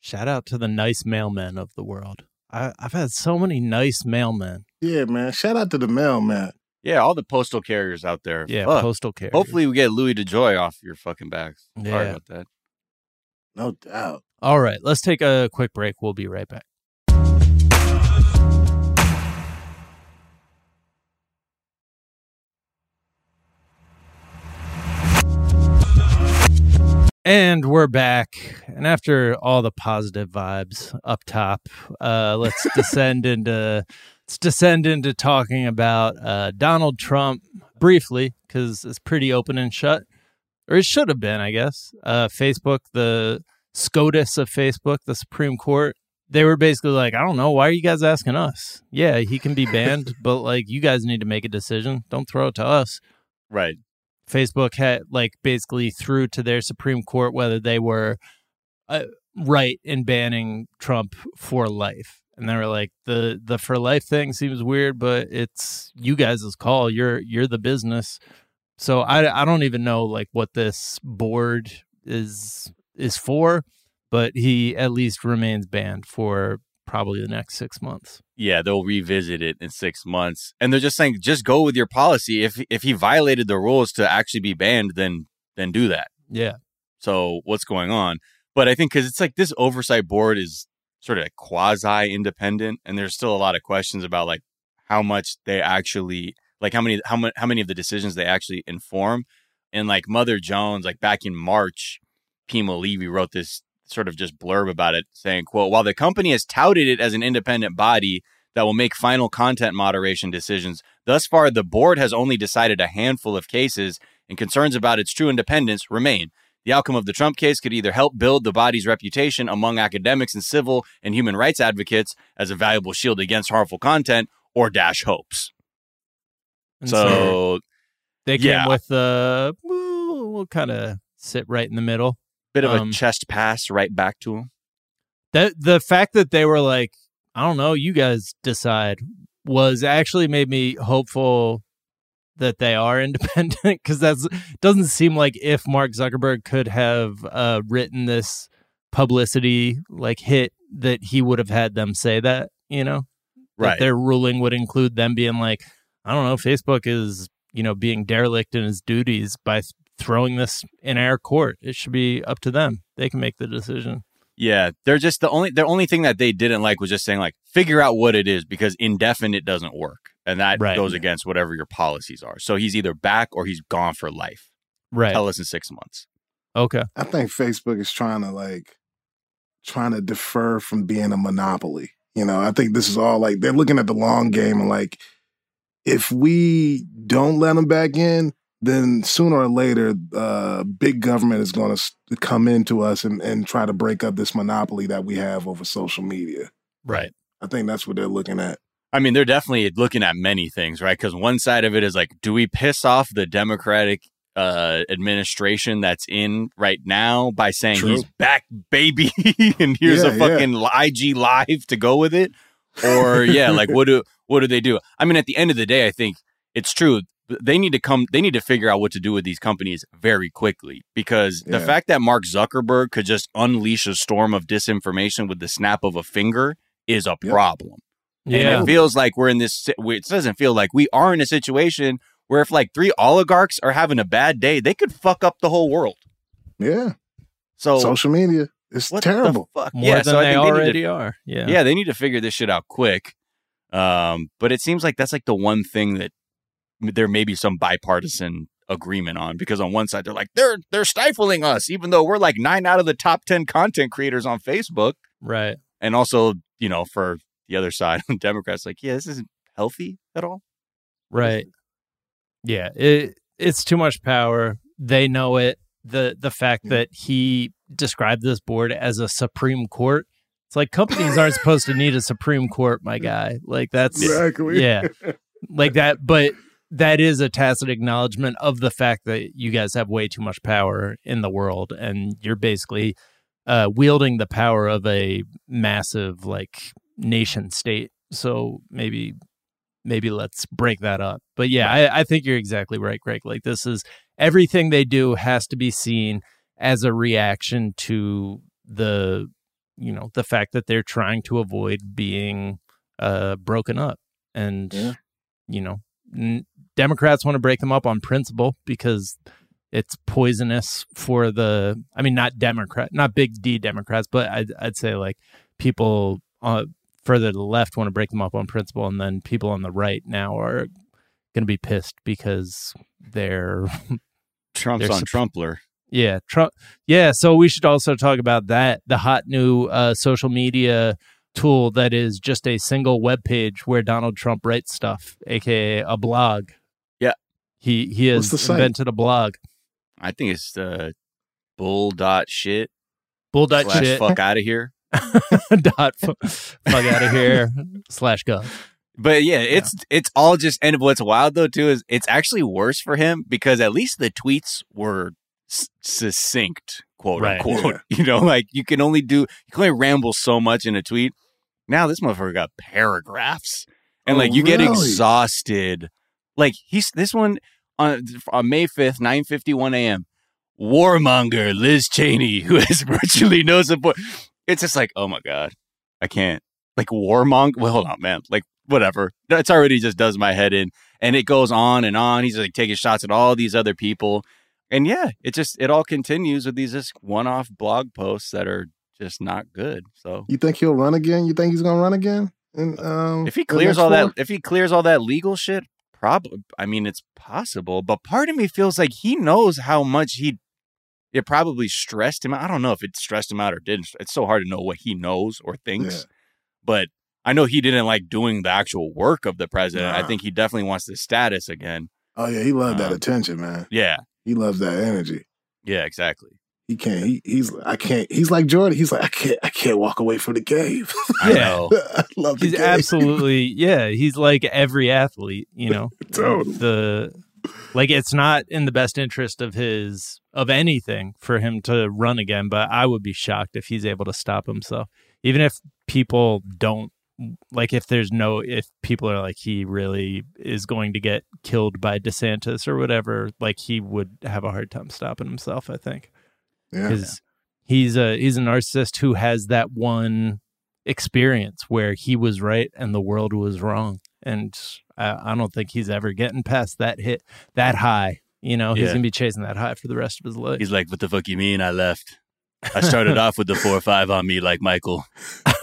Shout out to the nice mailmen of the world. I, I've had so many nice mailmen. Yeah, man. Shout out to the mailman. Yeah, all the postal carriers out there. Yeah, Fuck. postal carriers. Hopefully we get Louis DeJoy off your fucking backs. Sorry about that. No doubt. All right, let's take a quick break. We'll be right back. And we're back. And after all the positive vibes up top, uh, let's descend into let's descend into talking about uh, Donald Trump briefly because it's pretty open and shut. or it should have been, I guess. Uh, Facebook, the SCOTUS of Facebook, the Supreme Court, they were basically like, I don't know, why are you guys asking us? Yeah, he can be banned, but like you guys need to make a decision. Don't throw it to us. Right. Facebook had like basically threw to their Supreme Court whether they were uh, right in banning Trump for life. And they were like, the the for life thing seems weird, but it's you guys' call. You're you're the business. So I I don't even know like what this board is is for, but he at least remains banned for probably the next six months. Yeah, they'll revisit it in six months, and they're just saying, just go with your policy. If if he violated the rules to actually be banned, then then do that. Yeah. So what's going on? But I think because it's like this oversight board is sort of quasi independent, and there's still a lot of questions about like how much they actually like how many how many how many of the decisions they actually inform. And like Mother Jones, like back in March, Pema Levy wrote this sort of just blurb about it, saying, "quote While the company has touted it as an independent body." That will make final content moderation decisions. Thus far, the board has only decided a handful of cases, and concerns about its true independence remain. The outcome of the Trump case could either help build the body's reputation among academics and civil and human rights advocates as a valuable shield against harmful content or dash hopes. And so, they came yeah. with the we'll, we'll kind of sit right in the middle. Bit of Um, a chest pass right back to him. That the fact that they were like, I don't know, you guys decide, was actually made me hopeful that they are independent because that's doesn't seem like if Mark Zuckerberg could have uh, written this publicity like hit that he would have had them say that, you know, that Right. their ruling would include them being like, I don't know, Facebook is you know being derelict in his duties by throwing this in our court. It should be up to them. They can make the decision. Yeah, they're just the only the only thing that they didn't like was just saying like figure out what it is because indefinite doesn't work, and that Right. goes against whatever your policies are. So he's either back or he's gone for life. Right. Tell us in six months. Okay. I think Facebook is trying to like trying to defer from being a monopoly. You know, I think this is all like they're looking at the long game and like if we don't let them back in, then sooner or later, uh, big government is going to come into us and, and try to break up this monopoly that we have over social media. Right. I think that's what they're looking at. I mean, they're definitely looking at many things, right? Because one side of it is like, do we piss off the Democratic uh, administration that's in right now by saying True. he's back, baby, and here's Yeah, a yeah. fucking IG live to go with it? Or yeah, like what do what do they do? I mean, at the end of the day, I think it's true. They need to come. They need to figure out what to do with these companies very quickly because the fact that Mark Zuckerberg could just unleash a storm of disinformation with the snap of a finger is a Yep. problem. And Yeah. it feels like we're in this. si- It doesn't feel like we are in a situation where if like three oligarchs are having a bad day, they could fuck up the whole world. Yeah. So social media is terrible. the fuck? More yeah, than so they think they already to, are. Yeah. yeah, they need to figure this shit out quick. Um, but it seems like that's like the one thing that m- there may be some bipartisan agreement on because on one side they're like they're they're stifling us even though we're like nine out of the top 10 content creators on Facebook Right. and also you know for the other side democrats like yeah this isn't healthy at all Right. Yeah. It it's too much power. They know it. The the fact Yeah. that he described this board as a Supreme Court. It's like companies aren't supposed to need a Supreme Court, my guy. Like that's Exactly. yeah. Like that, but that is a tacit acknowledgement of the fact that you guys have way too much power in the world and you're basically uh, wielding the power of a massive like nation state. So maybe maybe let's break that up. But yeah, I, I think you're exactly right, Greg. Like this is everything they do has to be seen as a reaction to the you know the fact that they're trying to avoid being uh broken up and Yeah. you know n- democrats want to break them up on principle because it's poisonous for the i mean not democrat not big d democrats but i'd, I'd say like people uh, further to the left want to break them up on principle and then people on the right now are going to be pissed because they're trump's There's on trumpler yeah, Trump. Yeah, so we should also talk about that the hot new uh, social media tool that is just a single web page where Donald Trump writes stuff, aka a blog. Yeah. he he has What's the invented a blog. I think it's the bull dot shit Bull dot slash shit fuck out of here. dot fu- fuck out of here slash go. But yeah, it's it's all just and what's wild though too is it's actually worse for him because at least the tweets were s- succinct, quote Right. unquote. You know, like you can only do you can only ramble so much in a tweet. Now this motherfucker got paragraphs, and Oh, like you get exhausted. Like he's this one on on May fifth, nine fifty one a.m. Warmonger Liz Cheney, who has virtually no support. It's just like, oh my god, I can't. Like warmonger. Well, hold on, man. Like whatever. That's already just does my head in, and it goes on and on. He's like taking shots at all these other people, and yeah, it just it all continues with these just one off blog posts that are just not good. So You think he'll run again? You think he's gonna run again? And um, if he clears all that, if he clears all that legal shit, probably. I mean, it's possible, but part of me feels like he knows how much he. It probably stressed him. out. I don't know if it stressed him out or didn't. It's so hard to know what he knows or thinks. Yeah. But I know he didn't like doing the actual work of the president. I think he definitely wants the status again. oh yeah, he loved that Um, attention, man. Yeah, He loves that energy. yeah, exactly. He can't. He, he's. I can't. He's like Jordan. He's like I can't. I can't walk away from the game. I Yeah. know. I love the He's game. absolutely yeah. He's like every athlete, you know. Totally. The like it's not in the best interest of his of anything for him to run again. But I would be shocked if he's able to stop himself, even if people don't like. If there's no if people are like he really is going to get killed by DeSantis or whatever, like he would have a hard time stopping himself. I think Yeah. because he's a he's a narcissist who has that one experience where he was right and the world was wrong and I, I don't think he's ever getting past that hit that high you know he's Yeah. gonna be chasing that high for the rest of his life He's like, "What the fuck you mean? I left. I started off with the four or five on me, like Michael."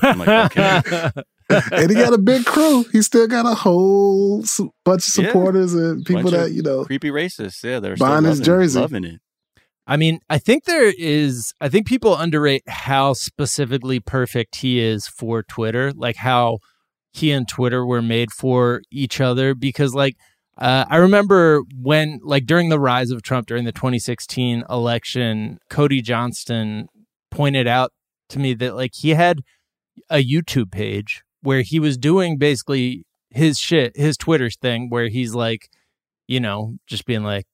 I'm like, okay. and he got a big crew. He still got a whole bunch of Yeah. supporters and people Bunch that you know. Creepy racists. Yeah, they're Buying still his loving, jersey. loving it. I mean, I think there is, I think people underrate how specifically perfect he is for Twitter, like how he and Twitter were made for each other. Because, like, uh, I remember when, like, during the rise of Trump during the 2016 election, Cody Johnston pointed out to me that, like, he had a YouTube page where he was doing basically his shit, his Twitter thing, where he's like, you know, just being like,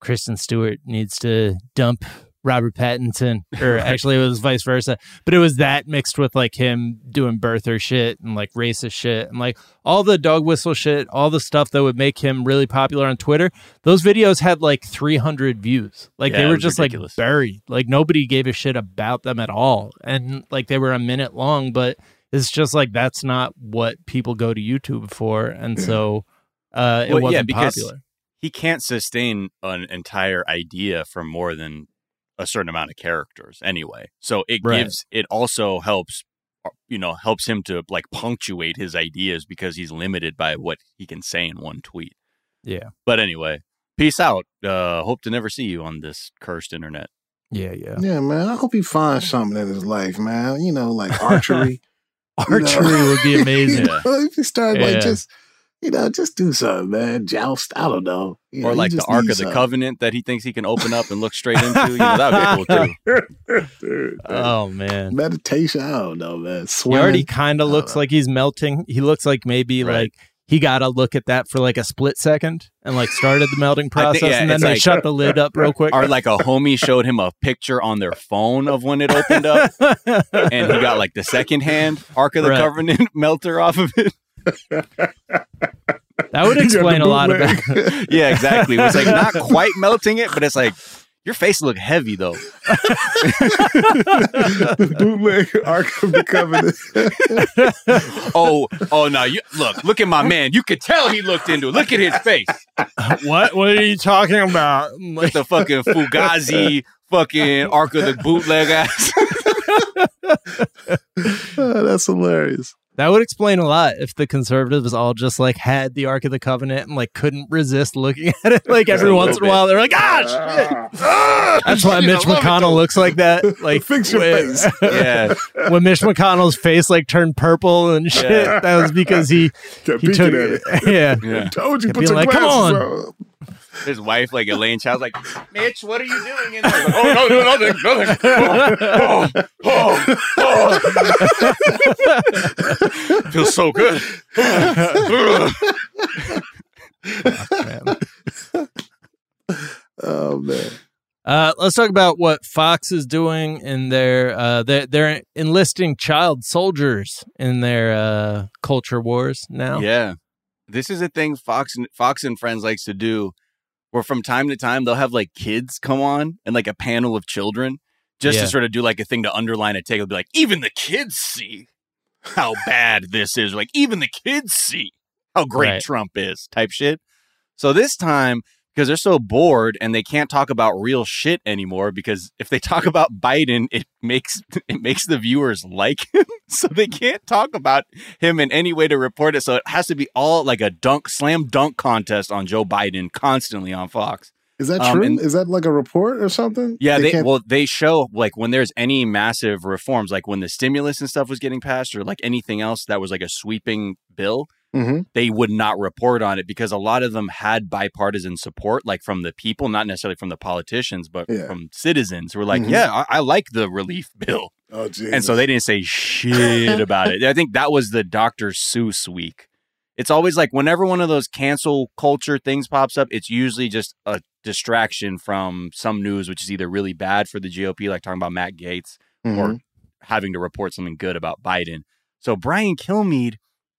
Kristen Stewart needs to dump Robert Pattinson, or actually it was vice versa. But it was that mixed with like him doing birther shit and like racist shit and like all the dog whistle shit, all the stuff that would make him really popular on Twitter. Those videos had like 300 views. Like Yeah, they were just ridiculous. like buried. Like nobody gave a shit about them at all. And like they were a minute long, but it's just like that's not what people go to YouTube for. And so uh, it Well, wasn't because- popular. He can't sustain an entire idea from more than a certain amount of characters, anyway. So it Right. gives. It also helps. uh, You know, helps him to like punctuate his ideas because he's limited by what he can say in one tweet. Yeah. But anyway, peace out. Uh, hope to never see you on this cursed internet. Yeah. Yeah. Yeah, man. I hope he finds something in his life, man. You know, like archery. you know? Archery would be amazing. You know, if he started Yeah. like just, you know, just do something, man. Joust. I don't know. You or you like the just Ark of the something. Covenant that he thinks he can open up and look straight into. You know, that would be cool too. Dude, Oh man. Meditation. I don't know, man. He already kind of looks know. like he's melting. He looks like maybe Right. like he got to look at that for like a split second and like started the melting process think- yeah, and then they like- shut the lid up real quick. Or like a homie showed him a picture on their phone of when it opened up, and he got like the second hand Ark of the Right. Covenant melter off of it. That would explain a lot bootleg. about Yeah, exactly. It was like not quite melting it, but it's like your face look heavy though. bootleg Ark of the Covenant. Oh, oh no! You look, look at my man. You could tell he looked into it. Look at his face. what? What are you talking about? With the fucking Fugazi, fucking Ark of the bootleg ass. Oh, that's hilarious. That would explain a lot if the conservatives all just like had the Ark of the Covenant and like couldn't resist looking at it. Like every once in a while, they're like, "Ah, shit." That's why Mitch McConnell looks like that. Like Fix your when- face. Yeah, when Mitch McConnell's face like turned purple and shit. Yeah. That was because he Kept he took it. yeah. yeah. Told you, put your like, "Come glasses on." on. His wife, like Elaine Chao's like, Mitch, what are you doing in there? Like, oh no, no, nothing, nothing. Oh, oh, oh, oh. Feels so good. Oh man. Uh, let's talk about what Fox is doing in their uh, they're, they're enlisting child soldiers in their uh, culture wars now. Yeah, this is a thing Fox Fox and Friends likes to do, where from time to time they'll have like kids come on and like a panel of children just Yeah. to sort of do like a thing to underline a take. It'll be like, even the kids see how bad this is. Like even the kids see how great Right. Trump is. Type shit. So this time. Because they're so bored and they can't talk about real shit anymore. Because if they talk about Biden, it makes it makes the viewers like him, so they can't talk about him in any way to report it. So it has to be all like a dunk, slam dunk contest on Joe Biden constantly on Fox. Is that Um, true? and- Is that like a report or something? Yeah, they, can't- well they show like when there's any massive reforms, like when the stimulus and stuff was getting passed, or like anything else that was like a sweeping bill, Mhm. they would not report on it because a lot of them had bipartisan support, like from the people, not necessarily from the politicians, but Yeah. from citizens who were like, Mhm. "Yeah, I, I like the relief bill." Oh. And so they didn't say shit about it. I think that was the Dr. Seuss week. It's always like whenever one of those cancel culture things pops up, it's usually just a distraction from some news, which is either really bad for the GOP, like talking about Matt Gaetz, Mhm. or having to report something good about Biden. So Brian Kilmeade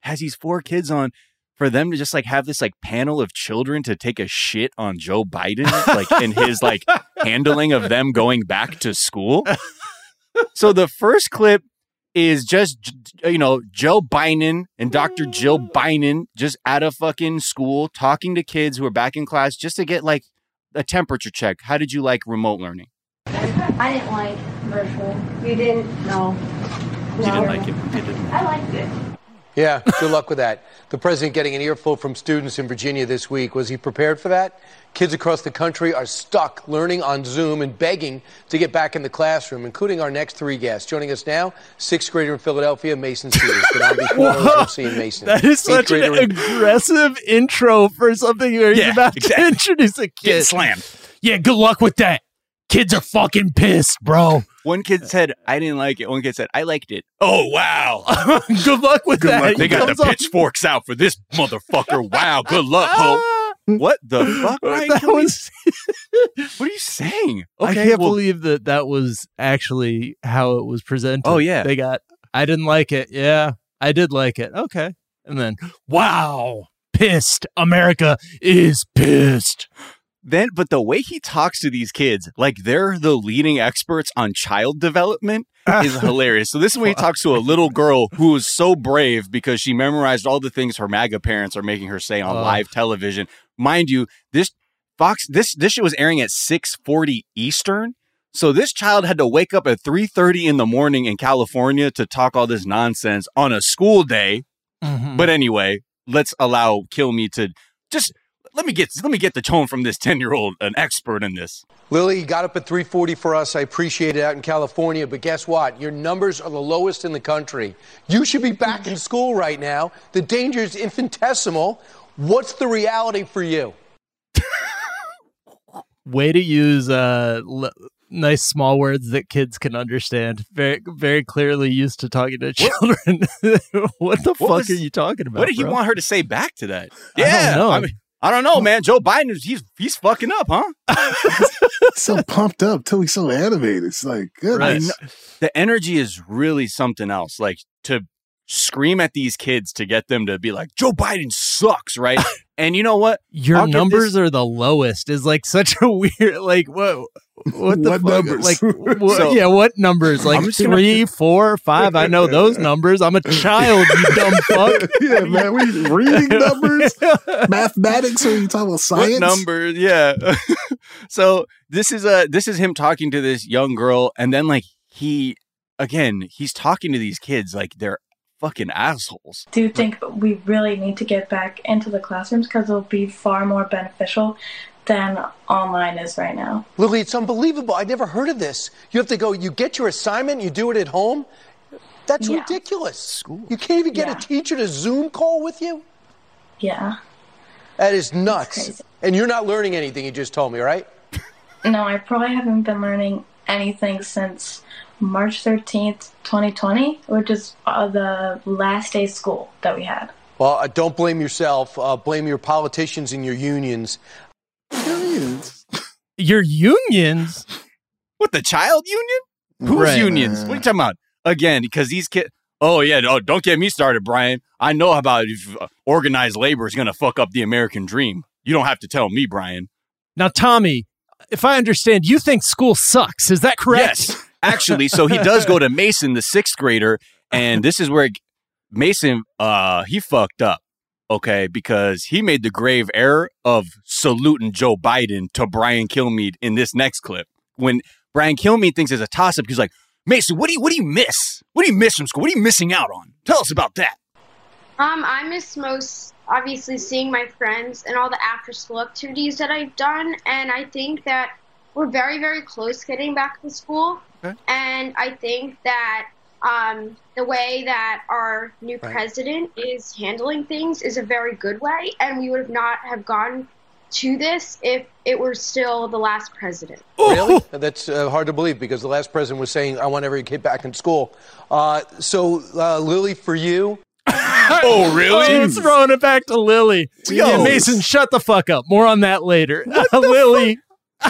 has these four kids on for them to just like have this like panel of children to take a shit on Joe Biden, like in his like handling of them going back to school. So the first clip is just you know Joe Biden and Dr. Jill mm. Biden just at a fucking school talking to kids who are back in class just to get like a temperature check. How did you like remote learning? I didn't like virtual. You didn't? No. You No. didn't like it. You didn't. I liked it. Yeah, good luck with that. The president getting an earful from students in Virginia this week. Was he prepared for that? Kids across the country are stuck learning on Zoom and begging to get back in the classroom, including our next three guests. Joining us now, sixth grader in Philadelphia, Mason Peters. Been on before, I've seen Mason. That is Eighth such an in- aggressive intro for something where he's Yeah, about exactly. to introduce a Get kid. slammed. Yeah, good luck with that. Kids are fucking pissed, bro. One kid said, I didn't like it. One kid said, I liked it. Oh, wow. good luck with Good that. luck He They got the on- pitchforks out for this motherfucker. Wow. Good luck, ho. Ah, What the fuck? Ryan that was, What are you saying? I can't well, believe that that was actually how it was presented. Oh, yeah. They got, I didn't like it. Yeah, I did like it. Okay. And then, wow, pissed. America is pissed. Then, but the way he talks to these kids, like they're the leading experts on child development, is hilarious. So this is when he talks to a little girl who is so brave because she memorized all the things her MAGA parents are making her say on Oh. live television. Mind you, this Fox this this shit was airing at six forty Eastern. So this child had to wake up at three thirty in the morning in California to talk all this nonsense on a school day. Mhm. But anyway, let's allow Kilmeade to just let me get let me get the tone from this ten year old, an expert in this. Lily, you got up at 340 for us. I appreciate it out in California. But guess what? Your numbers are the lowest in the country. You should be back in school right now. The danger is infinitesimal. What's the reality for you? way to use uh l- nice small words that kids can understand very very clearly used to talking to children what the fuck was- are you talking about What did he want her to say back to that? I don't Yeah, know. I mean, I don't know, man. Joe Biden is he's he's fucking up, huh? so pumped up till he's so animated. It's like, Right. The energy is really something else. Like to scream at these kids to get them to be like, Joe Biden sucks, right? and you know what? your I'll numbers this- are the lowest is like such a weird like what what the What fuck? numbers? like what, So- yeah what numbers like I'm just gonna- three four five i know those numbers i'm a child you dumb fuck yeah, man. We reading numbers, mathematics, or you talking about science? What number? Yeah. so this is a this is him talking to this young girl, and then like he again he's talking to these kids like they're fucking assholes. Do you think we really need to get back into the classrooms because it'll be far more beneficial than online is right now? Lily, it's unbelievable. I never heard of this. You have to go, you get your assignment, you do it at home. That's Yeah. ridiculous. You can't even get Yeah. a teacher to Zoom call with you? Yeah. That is nuts. And you're not learning anything, you just told me, right? No, I probably haven't been learning anything since March 13th, 2020, which is uh, the last day of school that we had. Well, uh, don't blame yourself. Uh, blame your politicians and your unions. Millions. Your unions? What the child union? Whose Right. unions? What are you talking about? Again, because these kids. Oh yeah, no, don't get me started, Brian. I know about if uh, organized labor is going to fuck up the American dream. You don't have to tell me, Brian. Now, Tommy, if I understand, you think school sucks. Is that correct? Yes, actually. So he does go to Mason, the sixth grader, and this is where Mason uh he fucked up. Okay, because he made the grave error of saluting Joe Biden to Brian Kilmeade in this next clip. When Brian Kilmeade thinks it's a toss up, he's like, Mason, what do you what do you miss? What do you miss from school? What are you missing out on? Tell us about that. Um, I miss most obviously seeing my friends and all the after school activities that I've done, and I think that we're very, very close getting back to school. Okay. And I think that um, the way that our new Right. president is handling things is a very good way, and we would have not have gone to this if it were still the last president. Really? That's uh, hard to believe because the last president was saying, I want every kid back in school. Uh, so, uh, Lily, for you, Oh, really? Oh, throwing it back to Lily. Yo. Yeah, Mason, shut the fuck up. More on that later. Lily,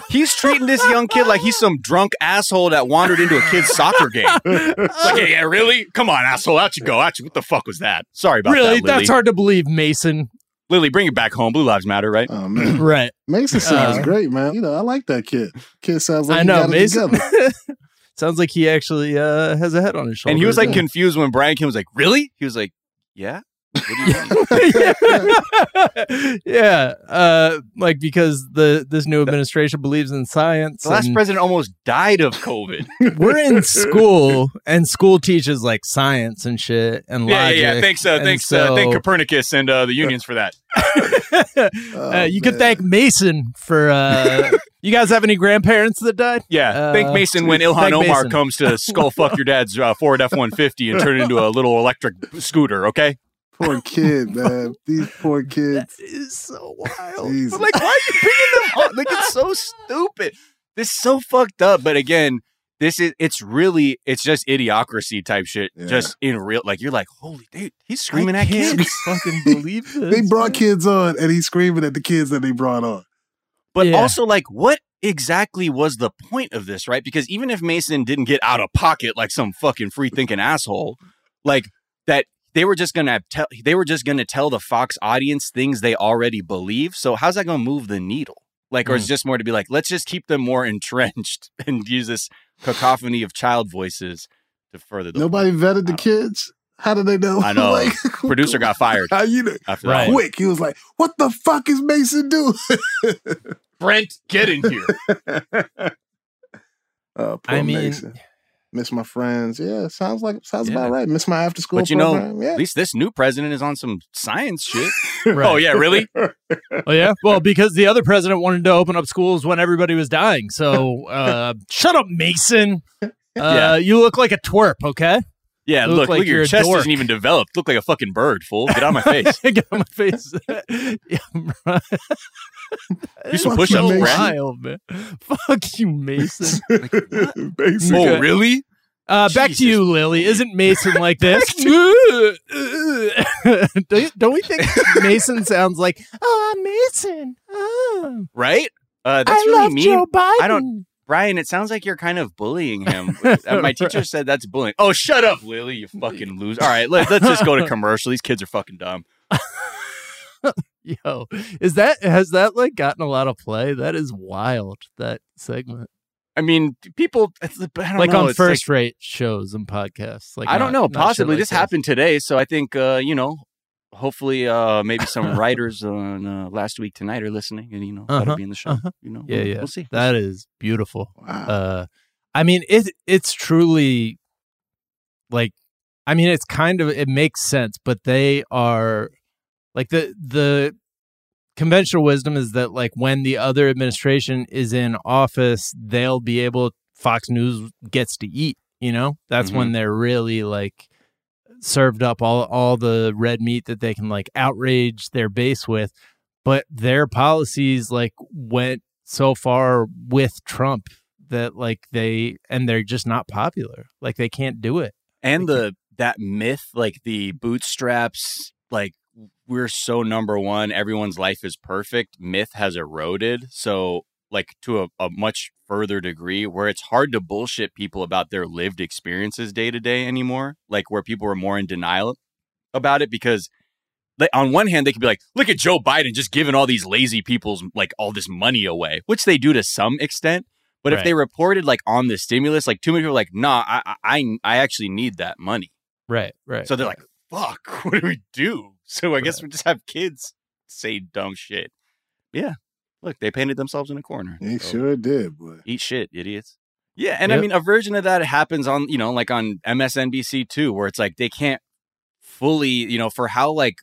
He's treating this young kid like he's some drunk asshole that wandered into a kid's soccer game. It's like, yeah, yeah, really? Come on, asshole. Out you go. Out you. What the fuck was that? Sorry about really? that, Really, That's hard to believe, Mason. Lily, bring it back home. Blue Lives Matter, right? Oh man, Right. Mason sounds Uh, great, man. You know, I like that kid. Kid sounds like I he know, got Mason. together. Sounds like he actually uh, has a head on his shoulder. and he was like yeah. confused when Brian Kim was like, "Really?" He was like, "Yeah." What do you mean? yeah, uh, like because the this new administration believes in science. the last president almost died of COVID. we're in school, and school teaches like science and shit and yeah, logic. yeah, yeah. Thanks, uh, and thanks, uh, thank Copernicus and uh, the unions for that. uh, you could man. thank Mason for. Uh, you guys have any grandparents that died? Yeah, Uh, thank Mason when Ilhan Omar Mason. comes to skull fuck your dad's uh, Ford F one fifty and turn it into a little electric scooter. Okay. Poor kid, man. These poor That kids. is so wild. Jesus. But like, why are you bringing them up? Like, it's so stupid. This is so fucked up. But again, this is it's really it's just idiocracy type shit. Yeah. Just in real, like you're like, holy dude, he's screaming I at can't kids. fucking believe this. They brought kids on, and he's screaming at the kids that they brought on. But Yeah. also, like, what exactly was the point of this, right? Because even if Mason didn't get out of pocket like some fucking free thinking asshole, like that they were just gonna tell they were just gonna tell the Fox audience things they already believe. So how's that gonna move the needle? Like, or Hmm. it's just more to be like, let's just keep them more entrenched and use this cacophony of child voices to further the Nobody vetted the kids. How did they know? I know. like, producer got fired How you know? after Right. Quick, he was like, "What the fuck is Mason doing?" Brent, get in here. Uh, poor I mean- Mason. Miss my friends. Yeah, sounds like sounds Yeah. about right. Miss my after school But you know, yeah. At least this new president is on some science shit. Right. Oh yeah, really? Oh yeah. Well, because the other president wanted to open up schools when everybody was dying. So uh, shut up, Mason. Uh, Yeah. You look like a twerp. Okay. Yeah, Look look, like look, your chest dork. isn't even developed. Look like a fucking bird, fool. Get out of my face. Get on my face. yeah, right. Do some That's push-ups, wild, man. Fuck you, Mason. Mason. oh, Okay. really? Uh, back to you, Lily. Isn't Mason like this? don't, don't we think Mason sounds like, oh, I'm Mason. Oh, Right? Uh, that's I really love mean. Joe Biden. I don't- Brian, it sounds like you're kind of bullying him. Uh, My teacher said that's bullying. Oh, shut up, Lily, you fucking loser. All right, let, let's just go to commercial. These kids are fucking dumb. Yo, is that has that like gotten a lot of play? That is wild. That segment, I mean, people, it's, I don't like know, on first rate shows and podcasts. Like I don't not- know. Possibly like this happened today, so I think uh, you know. Hopefully, uh, maybe some writers on uh, last week tonight are listening, and you know Uh-huh, that'll be in the show. uh-huh. You know, Yeah, we'll, yeah. we'll see. That is beautiful. Wow. Uh, I mean, it it's truly like, I mean, it's kind of it makes sense, but they are like the the conventional wisdom is that like when the other administration is in office, they'll be able Fox News gets to eat. You know, that's when they're really like served up all all the red meat that they can like outrage their base with. but their policies like went so far with Trump that like they and they're just not popular. Like they can't do it. and the that myth like the bootstraps like we're so number one everyone's life is perfect myth has eroded so like to a, a much further degree where it's hard to bullshit people about their lived experiences day to day anymore like where people are more in denial about it because like on one hand they could be like look at joe biden just giving all these lazy people's like all this money away which they do to some extent but if they reported like on the stimulus like too many people are like nah I, I i I actually need that money Right, right. so they're like, fuck, what do we do? So I guess we just have kids say dumb shit. Yeah. Look, they painted themselves in a corner. They So sure did, boy. Eat shit, idiots. Yeah. And I mean, a version of that happens on, you know, like on MSNBC too, where it's like they can't fully, you know, for how like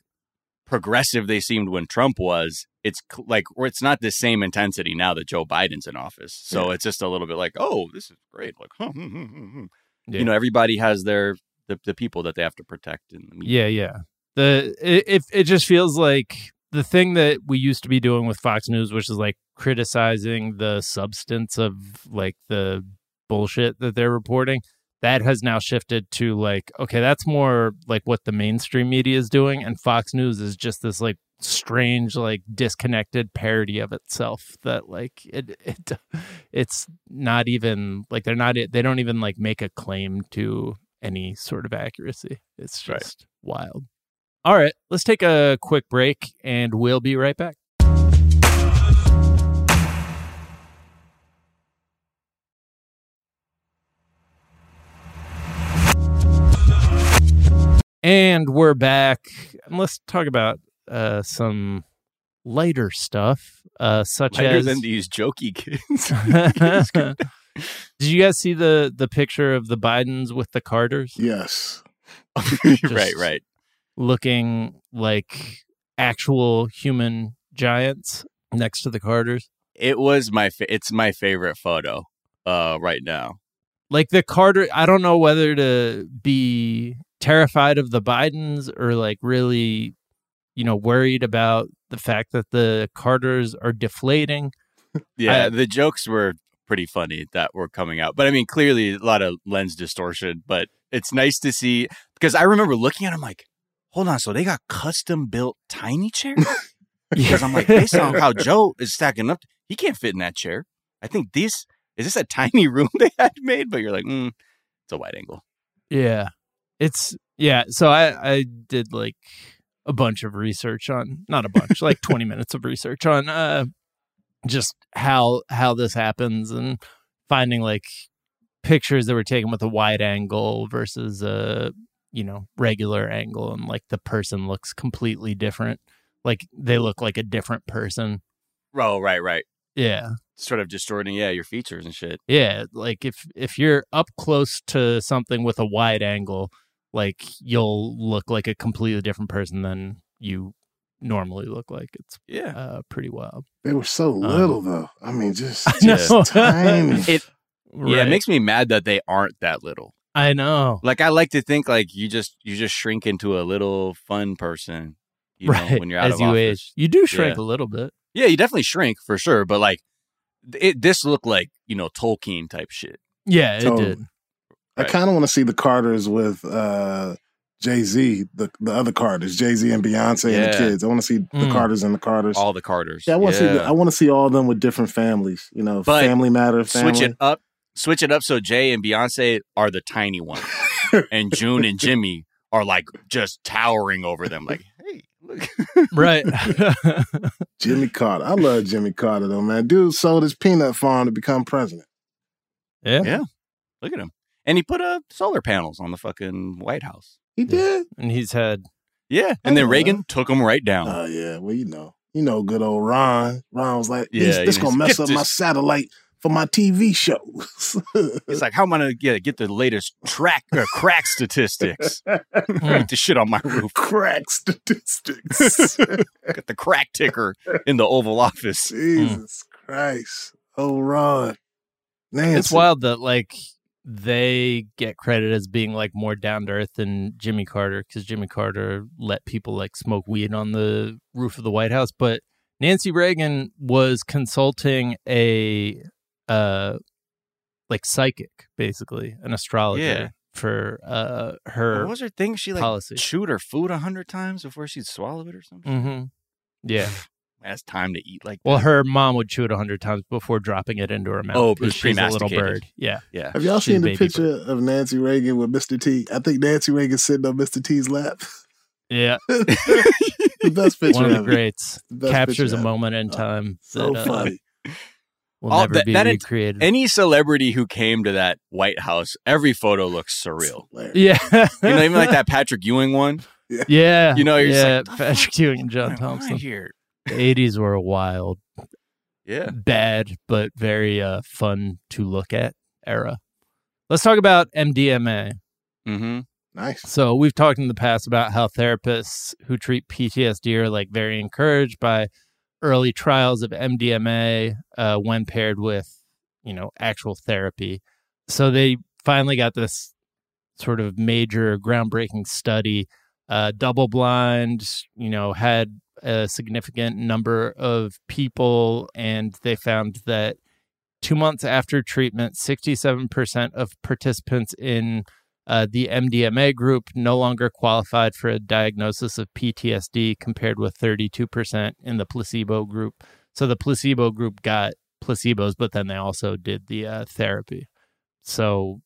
progressive they seemed when Trump was, it's cl- like, or it's not the same intensity now that Joe Biden's in office. So Yeah. it's just a little bit like, oh, this is great. Like, huh, hmm, hmm, hmm. Yeah. you know, everybody has their, the, the people that they have to protect in the media. Yeah, yeah. The it, it it just feels like the thing that we used to be doing with Fox News, which is like criticizing the substance of like the bullshit that they're reporting. That has now shifted to like, okay, that's more like what the mainstream media is doing, and Fox News is just this like strange, like disconnected parody of itself. That like it, it it's not even like they're not they don't even like make a claim to any sort of accuracy. It's Right. just wild. All right, let's take a quick break and we'll be right back. And we're back. And let's talk about uh, some lighter stuff, uh, such Lighter as than these jokey kids. Did you guys see the the picture of the Bidens with the Carters Yes. right, right. Looking like actual human giants next to the Carters? It was my fa- it's my favorite photo uh right now. Like the Carter, I don't know whether to be terrified of the Bidens or like really, you know, worried about the fact that the Carters are deflating. Yeah, I- the jokes were pretty funny that were coming out. But I mean, clearly a lot of lens distortion, but it's nice to see because I remember looking at them like, hold on, so they got custom built tiny chairs? Because I'm like, based on how Joe is stacking up, he can't fit in that chair. I think this is this a tiny room they had made, but you're like, mm, it's a wide angle. Yeah. It's yeah, so I I did like a bunch of research on not a bunch, like 20 minutes of research on uh just how how this happens and finding like pictures that were taken with a wide angle versus a you know regular angle and like the person looks completely different like they look like a different person Oh, right, right. yeah Sort of distorting, yeah, your features and shit. yeah like if if you're up close to something with a wide angle like you'll look like a completely different person than you normally look like it's Yeah. uh pretty wild They were so little though. I mean, just, I just tiny. It yeah, Right. it makes me mad that they aren't that little. I know Like I like to think like you just you just shrink into a little fun person, you know, right when you're out as of you office. age you do shrink Yeah. a little bit Yeah, you definitely shrink for sure, but like it this looked like, you know, Tolkien type shit. yeah it Totally. did I kind of want to see the Carters with uh, Jay Z, the the other Carters, Jay Z and Beyonce and the kids. I want to see the Mm. Carters and the Carters. All the Carters. yeah, I want to see. The, I want to see all of them with different families. You know, But family matter. Family. switch it up. Switch it up so Jay and Beyonce are the tiny ones. and June and Jimmy are like just towering over them like, "Hey, look." right Jimmy Carter. I love Jimmy Carter though, man. Dude sold his peanut farm to become president. yeah Yeah. Look at him. And he put uh, solar panels on the fucking White House. He did. and he's had Yeah. And then Reagan took him right down. Oh yeah. Well, you know, you know, good old Ron. Ron was like, Yeah, this, he this gonna mess get up my satellite for my TV shows. it's like, how am I going to get, get the latest track uh, crack statistics? Get the shit on my roof. Crack statistics. Got the crack ticker in the Oval Office. Jesus Christ. Oh, Ron. Nancy. it's wild that like they get credit as being like more down to earth than Jimmy Carter because Jimmy Carter let people like smoke weed on the roof of the White House, but Nancy Reagan was consulting a uh like psychic, basically, an astrologer Yeah. for uh her What was her thing? She like policy. chewed her food a hundred times before she'd swallow it or something. mm-hmm. Yeah. That's time to eat like Well, that. her mom would chew it a hundred times before dropping it into her mouth. Oh, it because she's a little pre-masticated. bird. Yeah. yeah. Have y'all She's seen the baby picture of Nancy Reagan with Mr. T? I think Nancy Reagan sitting on Mr. T's lap. Yeah. the best picture One of the greats. The Captures a moment in Oh, time So that uh, funny. Will All never that- be that ent- recreated. Any celebrity who came to that White House, every photo looks surreal. Yeah. You know, even like that Patrick Ewing one. Yeah. You know, you're just yeah, like, Patrick fuck Ewing and John Why Thompson. here. The 80s were a wild, Yeah. bad, but very uh, fun to look at era. Let's talk about MDMA. Mm-hmm. Nice. So we've talked in the past about how therapists who treat PTSD are like very encouraged by early trials of MDMA uh, when paired with, you know, actual therapy. So they finally got this sort of major groundbreaking study, uh, double blind, you know, had a significant number of people, and they found that two months after treatment, 67% of participants in uh, the MDMA group no longer qualified for a diagnosis of PTSD compared with 32% in the placebo group. So the placebo group got placebos, but then they also did the uh, therapy. So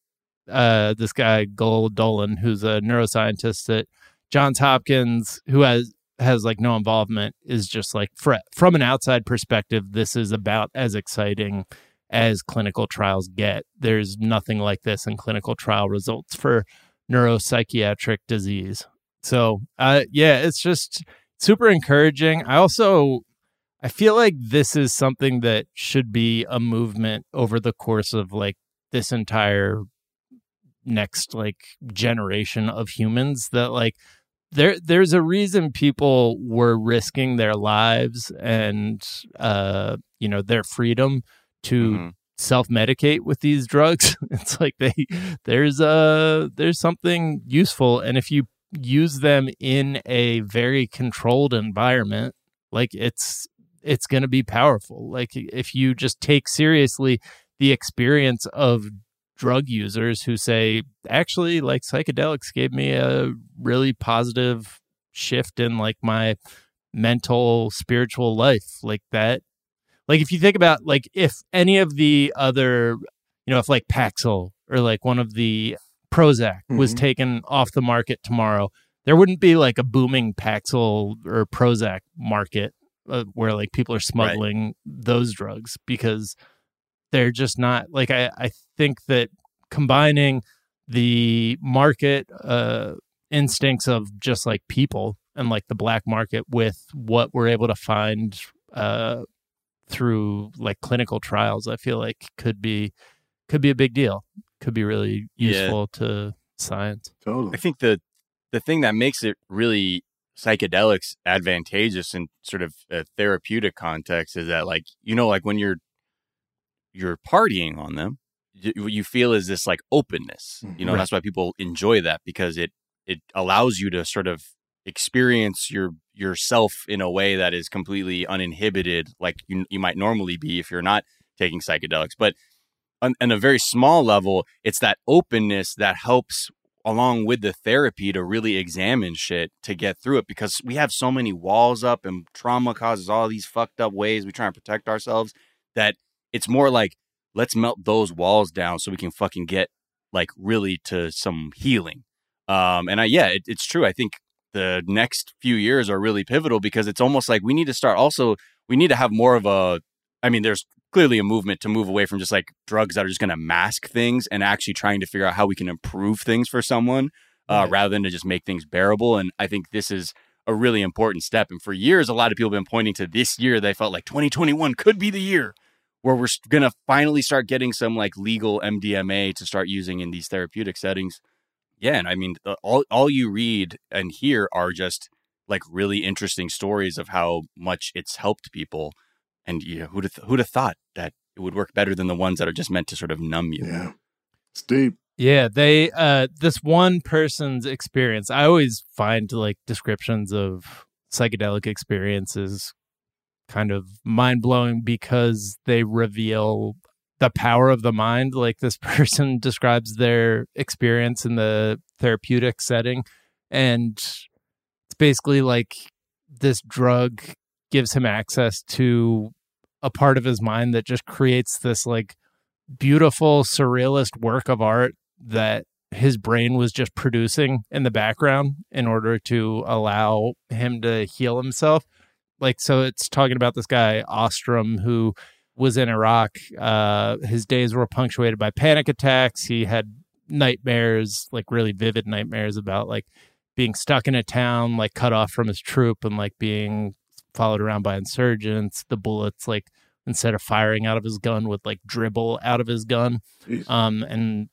uh, this guy, Gul Dolen, who's a neuroscientist at Johns Hopkins, who has has like no involvement, is just like fr- from an outside perspective, this is about as exciting as clinical trials get. There's nothing like this in clinical trial results for neuropsychiatric disease. So, uh, yeah, it's just super encouraging. I also I feel like this is something that should be a movement over the course of like this entire next like generation of humans that like there there's a reason people were risking their lives and uh you know their freedom to Mhm. self-medicate with these drugs. It's like they there's a there's something useful. And if you use them in a very controlled environment like it's it's going to be powerful. Like if you just take seriously the experience of drug users who say actually like psychedelics gave me a really positive shift in like my mental spiritual life like that like if you think about like if any of the other you know if like Paxil or like one of the Prozac was Mhm. taken off the market tomorrow there wouldn't be like a booming Paxil or Prozac market uh, where like people are smuggling those drugs because they're just not like I, I think that combining the market uh, instincts of just like people and like the black market with what we're able to find uh, through like clinical trials, I feel like could be could be a big deal. Could be really Yeah. useful to science. Totally. I think the the thing that makes it really psychedelics advantageous in sort of a therapeutic context is that like you know like when you're you're partying on them you, what you feel is this like openness you know Right. that's why people enjoy that because it it allows you to sort of experience your yourself in a way that is completely uninhibited like you, you might normally be if you're not taking psychedelics but on, on a very small level it's that openness that helps along with the therapy to really examine shit to get through it because we have so many walls up and trauma causes all these fucked up ways we try and protect ourselves that it's more like let's melt those walls down so we can fucking get like really to some healing. Um and i yeah it, it's true. I think the next few years are really pivotal because it's almost like we need to start also we need to have more of a i mean there's clearly a movement to move away from just like drugs that are just going to mask things and actually trying to figure out how we can improve things for someone uh, Right. rather than to just make things bearable and i think this is a really important step and for years a lot of people have been pointing to this year they felt like 2021 could be the year where we're going to finally start getting some like legal mdma to start using in these therapeutic settings yeah and i mean the- all, all you read and hear are just like really interesting stories of how much it's helped people and you know, who'd have, who'd have thought that it would work better than the ones that are just meant to sort of numb you Yeah. It's deep. Yeah, they uh this one person's experience. I always find like descriptions of psychedelic experiences kind of mind blowing because they reveal the power of the mind. Like this person describes their experience in the therapeutic setting, and it's basically like this drug gives him access to a part of his mind that just creates this like beautiful surrealist work of art that his brain was just producing in the background in order to allow him to heal himself. Like, so it's talking about this guy, Ostrom, who was in Iraq. Uh, his days were punctuated by panic attacks. He had nightmares, like really vivid nightmares about like being stuck in a town, like cut off from his troop and like being followed around by insurgents. The bullets, like, instead of firing out of his gun, would like dribble out of his gun. Um, and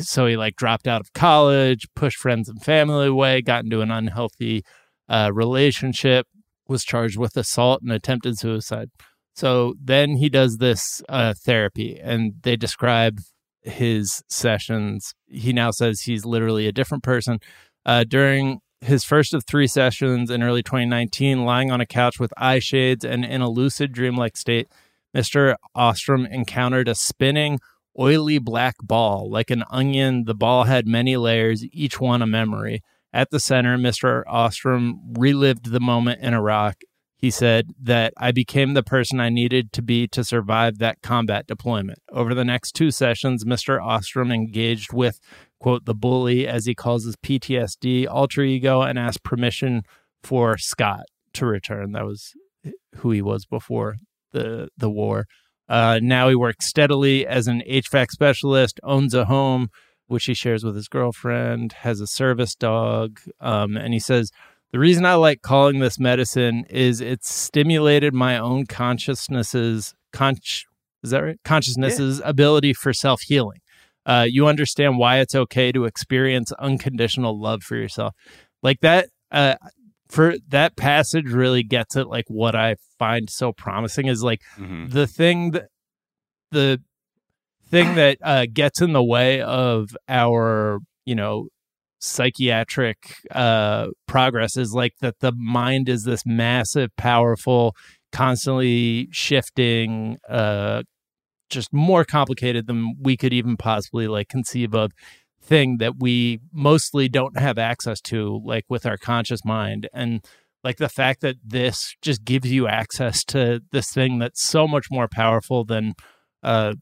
so he like dropped out of college, pushed friends and family away, got into an unhealthy uh, relationship, was charged with assault and attempted suicide. So then he does this uh, therapy, and they describe his sessions. He now says he's literally a different person. Uh, during his first of three sessions in early 2019, lying on a couch with eye shades and in a lucid, dreamlike state, Mr. Ostrom encountered a spinning, oily black ball. Like an onion, the ball had many layers, each one a memory. At the center, Mr. Ostrom relived the moment in Iraq. He said that I became the person I needed to be to survive that combat deployment. Over the next two sessions, Mr. Ostrom engaged with, quote, the bully, as he calls his PTSD alter ego, and asked permission for Scott to return. That was who he was before the, the war. Uh, now he works steadily as an HVAC specialist, owns a home, which he shares with his girlfriend, has a service dog. Um, and he says, The reason I like calling this medicine is it's stimulated my own consciousness's, conch, is that right? Consciousness's yeah. ability for self healing. Uh, you understand why it's okay to experience unconditional love for yourself. Like that, uh, for that passage really gets it. like what I find so promising is like mm-hmm. the thing that the thing that uh, gets in the way of our you know psychiatric uh, progress is like that the mind is this massive, powerful, constantly shifting, uh, just more complicated than we could even possibly like conceive of thing that we mostly don't have access to like with our conscious mind. And like the fact that this just gives you access to this thing that's so much more powerful than uh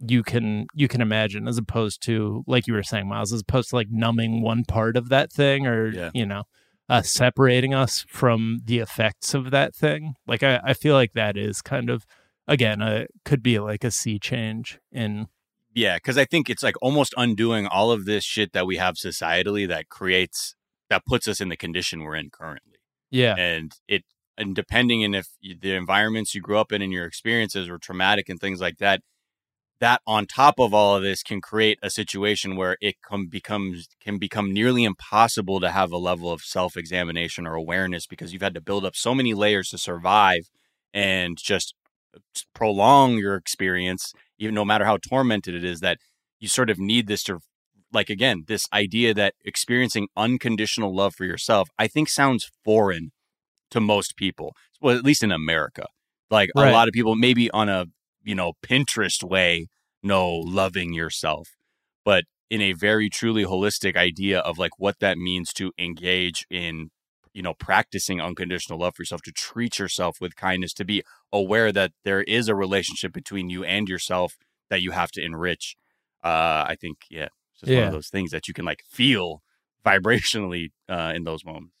you can you can imagine as opposed to like you were saying miles as opposed to like numbing one part of that thing or yeah. you know uh separating us from the effects of that thing like i i feel like that is kind of again uh could be like a sea change in yeah, because I think it's like almost undoing all of this shit that we have societally that creates that puts us in the condition we're in currently. Yeah, and it and depending on if the environments you grew up in and your experiences were traumatic and things like that, that on top of all of this can create a situation where it come becomes can become nearly impossible to have a level of self examination or awareness because you've had to build up so many layers to survive and just uh, prolong your experience even no matter how tormented it is, that you sort of need this to, like, again, this idea that experiencing unconditional love for yourself, I think sounds foreign to most people. Well, at least in America. Like, right. a lot of people, maybe on a, you know, Pinterest way, no, loving yourself. But in a very truly holistic idea of like what that means to engage in you know practicing unconditional love for yourself to treat yourself with kindness to be aware that there is a relationship between you and yourself that you have to enrich uh i think yeah it's just yeah. one of those things that you can like feel vibrationally uh in those moments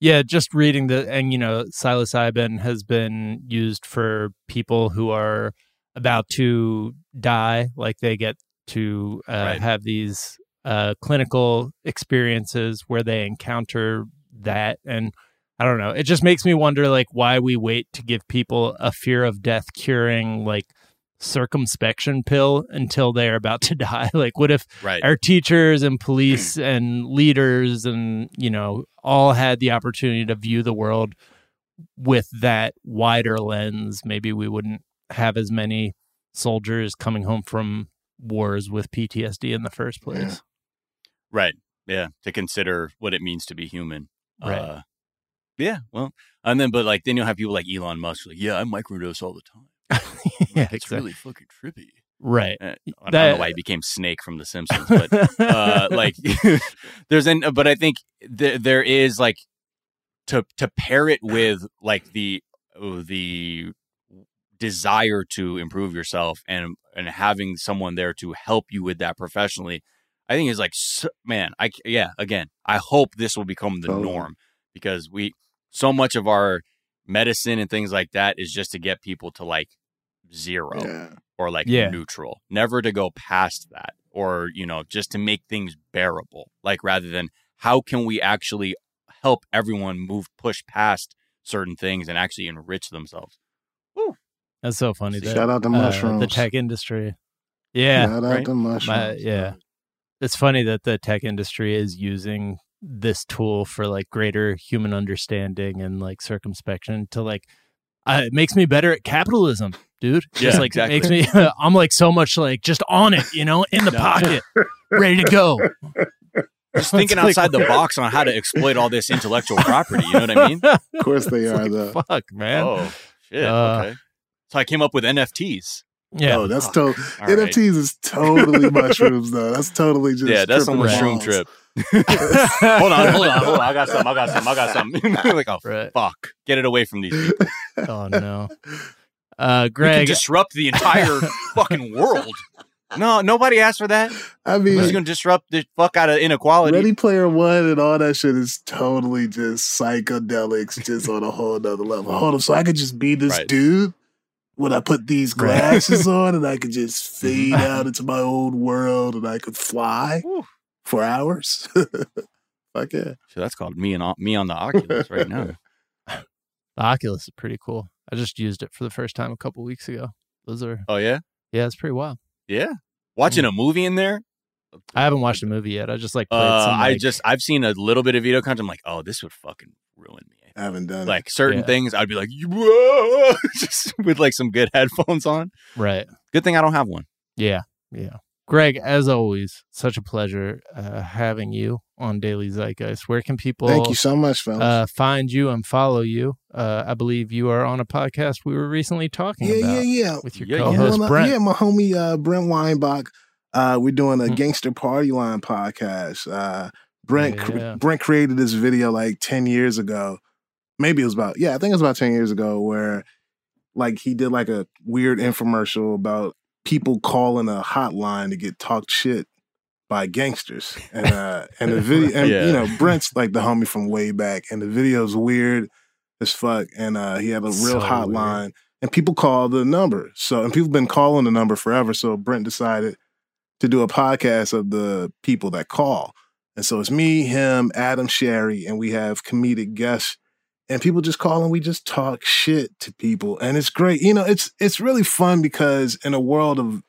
yeah just reading the and you know psilocybin has been used for people who are about to die like they get to uh, right. have these uh, clinical experiences where they encounter that and I don't know. It just makes me wonder like why we wait to give people a fear of death curing like circumspection pill until they're about to die. like what if right. our teachers and police and leaders and you know all had the opportunity to view the world with that wider lens, maybe we wouldn't have as many soldiers coming home from wars with PTSD in the first place. Yeah. Right. Yeah, to consider what it means to be human. Right. Uh, Yeah, well, and then but like then you'll have people like Elon Musk like, yeah, I microdose all the time. yeah, it's exactly. really fucking trippy. right. Uh, I don't That- know why he became Snake from The Simpsons, but uh, like there's an but I think th- there is like to to pair it with like the uh, the desire to improve yourself and and having someone there to help you with that professionally i think is like man I yeah again i hope this will become the Totally. norm because we so much of our medicine and things like that is just to get people to like zero Yeah. or like Yeah. neutral never to go past that or you know just to make things bearable like rather than how can we actually help everyone move push past certain things and actually enrich themselves That's so funny. That, Shout out to uh, mushrooms. the tech industry. Yeah. Shout out right. to mushrooms. My- yeah. It's funny that the tech industry is using this tool for like greater human understanding and like circumspection to like uh, it makes me better at capitalism, dude. Yeah, just like exactly. makes me I'm like so much like just on it, you know, in the No. pocket, ready to go. just thinking It's like, outside the box on how to exploit all this intellectual property you know what i mean Of course they It's are, like, though. Fuck, man. oh shit Uh, okay so i came up with nfts yeah. Oh, that's Fuck. to- All right. NFTs is totally mushrooms, though. That's totally just yeah that's on the tripping trip hold on hold on hold on i got some i got some i got some like oh Right. fuck get it away from these people Oh no. Uh we can disrupt the entire fucking world no nobody asked for that I We're mean, just gonna disrupt the fuck out of inequality. Ready Player One and all that shit is totally just psychedelics, just on a whole nother level. Hold on, so I could just be this Right. dude when I put these Right. glasses on, and I could just fade out into my old world, and I could fly Whew. for hours. Fuck yeah! So that's called me and me on the Oculus right now. the Oculus is pretty cool. I just used it for the first time a couple weeks ago. Those are Oh yeah, yeah, it's pretty wild. yeah. Watching a movie in there. I haven't watched a movie yet. I just like played Uh, some. I just I've seen a little bit of video content. I'm like, oh, this would fucking ruin me. I haven't done Like certain Yeah. things, I'd be like, Whoa! just with like some good headphones on. right. Good thing I don't have one. Yeah, yeah. Greg, as always, such a pleasure uh, having you on Daily Zeitgeist. Where can people Thank you so much, fellas. uh, find you and follow you? Uh, I believe you are on a podcast we were recently talking yeah, about yeah, yeah. with your Yeah, yeah. co-host Well, uh, Brent. Yeah, my homie uh, Brent Weinbach. Uh, we're doing a Hmm. gangster party line podcast. Uh, Brent cr- Yeah. Brent created this video like ten years ago. Maybe it was about yeah, I think it was about ten years ago where like he did like a weird infomercial about people calling a hotline to get talked shit by gangsters and uh and the video and Yeah. you know Brent's like the homie from way back and the video's weird as fuck and uh he had a real So weird. hotline and people call the number so and people been calling the number forever so Brent decided to do a podcast of the people that call and so it's me him Adam Sherry and we have comedic guests and people just call and we just talk shit to people. And it's great. You know it's it's really fun because in a world of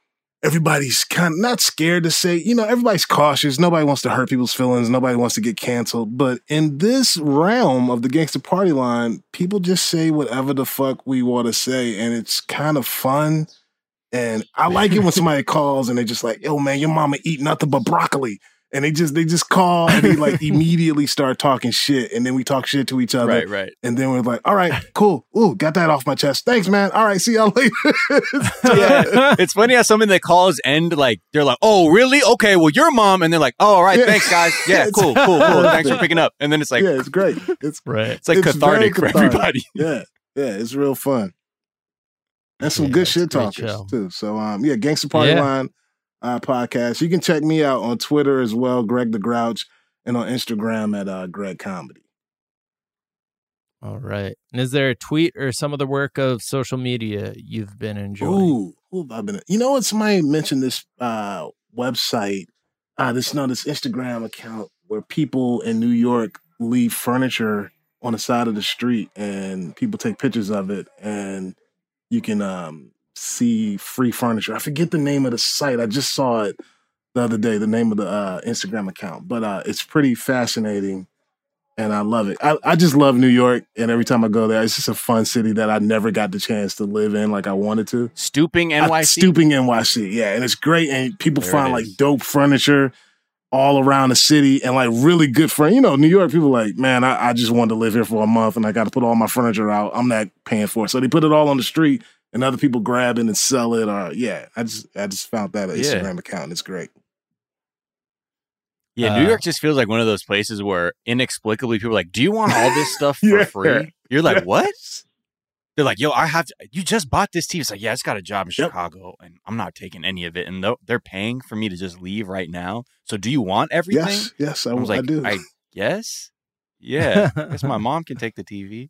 everybody's kind of not scared to say you know everybody's cautious. Nobody wants to hurt people's feelings. Nobody wants to get canceled. But in this realm of the gangster party line people just say whatever the fuck we want to say and it's kind of fun. And i like it when somebody calls and they're just like yo man your mama eat nothing but broccoli and they just they just call and they like immediately start talking shit and then we talk shit to each other Right, right. and then we're like, all right, cool. Ooh, got that off my chest. Thanks, man. All right, see y'all later. Yeah, it's funny how some of the calls end like they're like, "Oh, really? Okay, well, your mom," and they're like, "Oh, all right, Yeah. thanks, guys. Yeah, cool, cool, cool. Thanks for picking up." And then it's like, yeah, it's great. It's right. it's like it's very cathartic for everybody. yeah, yeah, it's real fun. And some Yeah, good shit great talkers show. too. So um yeah, Gangster Party Yeah. Line uh podcast. You can check me out on Twitter as well, Greg the Grouch, and on Instagram at uh Greg Comedy. All right. And is there a tweet or some other work of social media you've been enjoying? Ooh, who have I been? You know what? Somebody mentioned this uh, website, uh, this no, this Instagram account where people in New York leave furniture on the side of the street, and people take pictures of it, and you can um, see free furniture. I forget the name of the site. I just saw it the other day. The name of the uh, Instagram account, but uh, it's pretty fascinating. And I love it. I, I just love New York. And every time I go there, it's just a fun city that I never got the chance to live in like I wanted to. Stooping NYC. Stooping NYC, yeah, and it's great. And people There find like dope furniture, all around the city and like really good friends. You know, New York people like, man, I, I just wanted to live here for a month and I got to put all my furniture out. I'm not paying for it. So they put it all on the street and other people grab it and sell it. Or yeah, I just I just found that Yeah. Instagram account. It's great. Yeah, Uh, New York just feels like one of those places where inexplicably people are like, "Do you want all this stuff for Yeah. free?" You're like, Yeah. "What?" They're like, "Yo, I have to, you just bought this TV." It's like, "Yeah, I just got a job in Yep. Chicago, and I'm not taking any of it, and they're- they're paying for me to just leave right now. So, do you want everything?" Yes, yes, I, I was I do. I guess, yeah. I guess my mom can take the TV.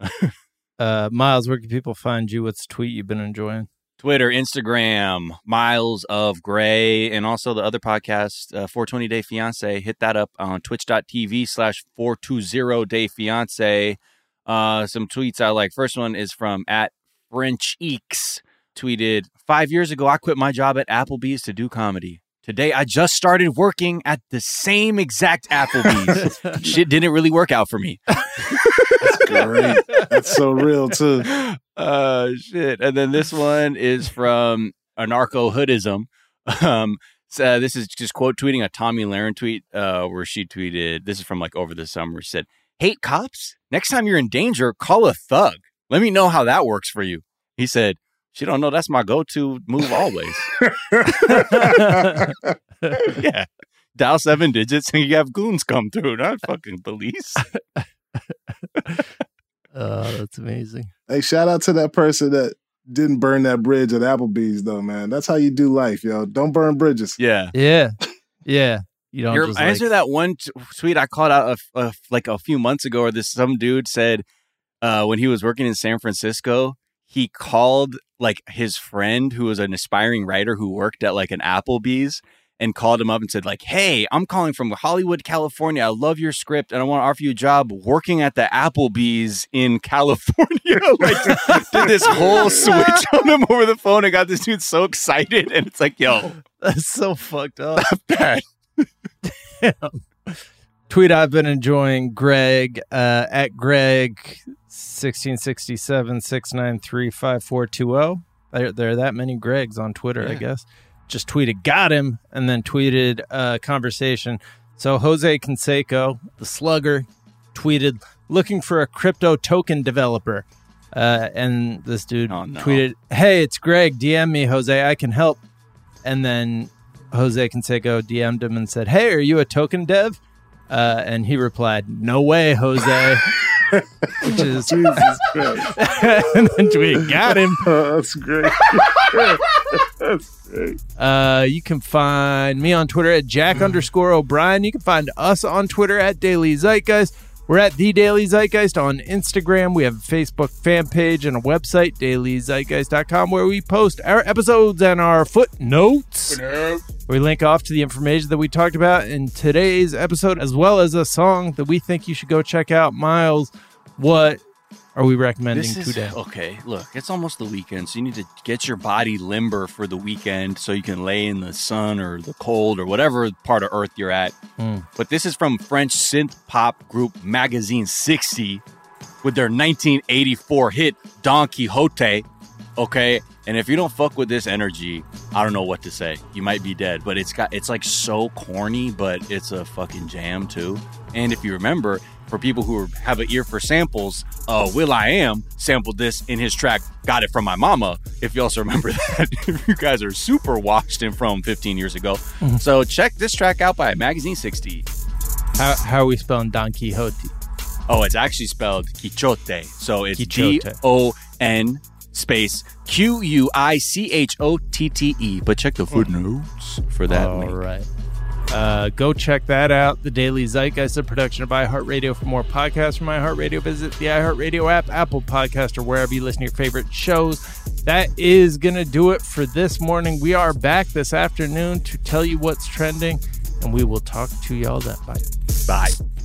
Uh, Miles, where can people find you? What's tweet you've been enjoying? Twitter, Instagram, Miles of Gray, and also the other podcast, uh, 420 Day Fiance. Hit that up on twitch.tv slash 420 Day Fiance. Uh, some tweets I like. First one is from at French Eeks. Tweeted, five years ago, I quit my job at Applebee's to do comedy. Today, I just started working at the same exact Applebee's. Shit didn't really work out for me. That's great. That's so real too. uh shit and then this one is from anarcho hoodism um so this is just quote tweeting a Tomi Lahren tweet uh where she tweeted this is from like over the summer she said hate cops next time you're in danger call a thug let me know how that works for you he said she don't know that's my go-to move always yeah dial seven digits and you have goons come through not fucking police Oh, that's amazing. Hey, shout out to that person that didn't burn that bridge at Applebee's though, man. That's how you do life, yo. Don't burn bridges. yeah Yeah, yeah. You don't You're, just answer like, that one t- tweet I called out a, a, like a few months ago, where this some dude said uh, when he was working in San Francisco, he called like his friend who was an aspiring writer who worked at like an Applebee's and called him up and said like, "Hey, I'm calling from Hollywood, California. I love your script and I want to offer you a job working at the Applebee's in California." like did this whole switch on him over the phone and got this dude so excited and it's like, "Yo, that's so fucked up. bad." Tweet I've been enjoying Greg uh, at Greg sixteen sixty seven six nine three five four two zero. There, there are that many Gregs on Twitter, I guess. Just tweeted, got him, and then tweeted a conversation. So Jose Canseco, the slugger, tweeted, looking for a crypto token developer. Uh, and this dude Oh, no. tweeted, Hey, it's Greg. DM me, Jose. I can help. And then Jose Canseco DM'd him and said, Hey, are you a token dev? Uh, and he replied, No way, Jose. Which is, Jesus Christ. and then we Got him. That's great. That's great. Uh, you can find me on Twitter at Jack underscore O'Brien. You can find us on Twitter at Daily Zeitgeist. We're at The Daily Zeitgeist on Instagram. We have a Facebook fan page and a website, dailyzeitgeist.com, where we post our episodes and our footnotes. We link off to the information that we talked about in today's episode, as well as a song that we think you should go check out. Miles, what are we recommending This is today? okay. Look, it's almost the weekend, so you need to get your body limber for the weekend, so you can lay in the sun or the cold or whatever part of Earth you're at. Mm. But this is from French synth pop group Magazine 60 with their 1984 hit Don Quixote. Okay, and if you don't fuck with this energy, I don't know what to say. You might be dead, but it's got it's like so corny, but it's a fucking jam too. And if you remember, for people who have an ear for samples, uh, will.i.am sampled this in his track "Got It From My Mama." If you also remember that, if you guys are super watched and from 15 years ago, so check this track out by Magazine 60. How, how are we spelling Don Quixote? Oh, it's actually spelled Quichotte. So it's. G O N space Q U I C H O T T E. But check the footnotes for that. All link. right. Uh, go check that out. The Daily Zeitgeist, a production of iHeartRadio. For more podcasts from iHeartRadio, visit the iHeartRadio app, Apple Podcast, or wherever you listen to your favorite shows. That is going to do it for this morning. We are back this afternoon to tell you what's trending, and we will talk to y'all then. Bye. Bye.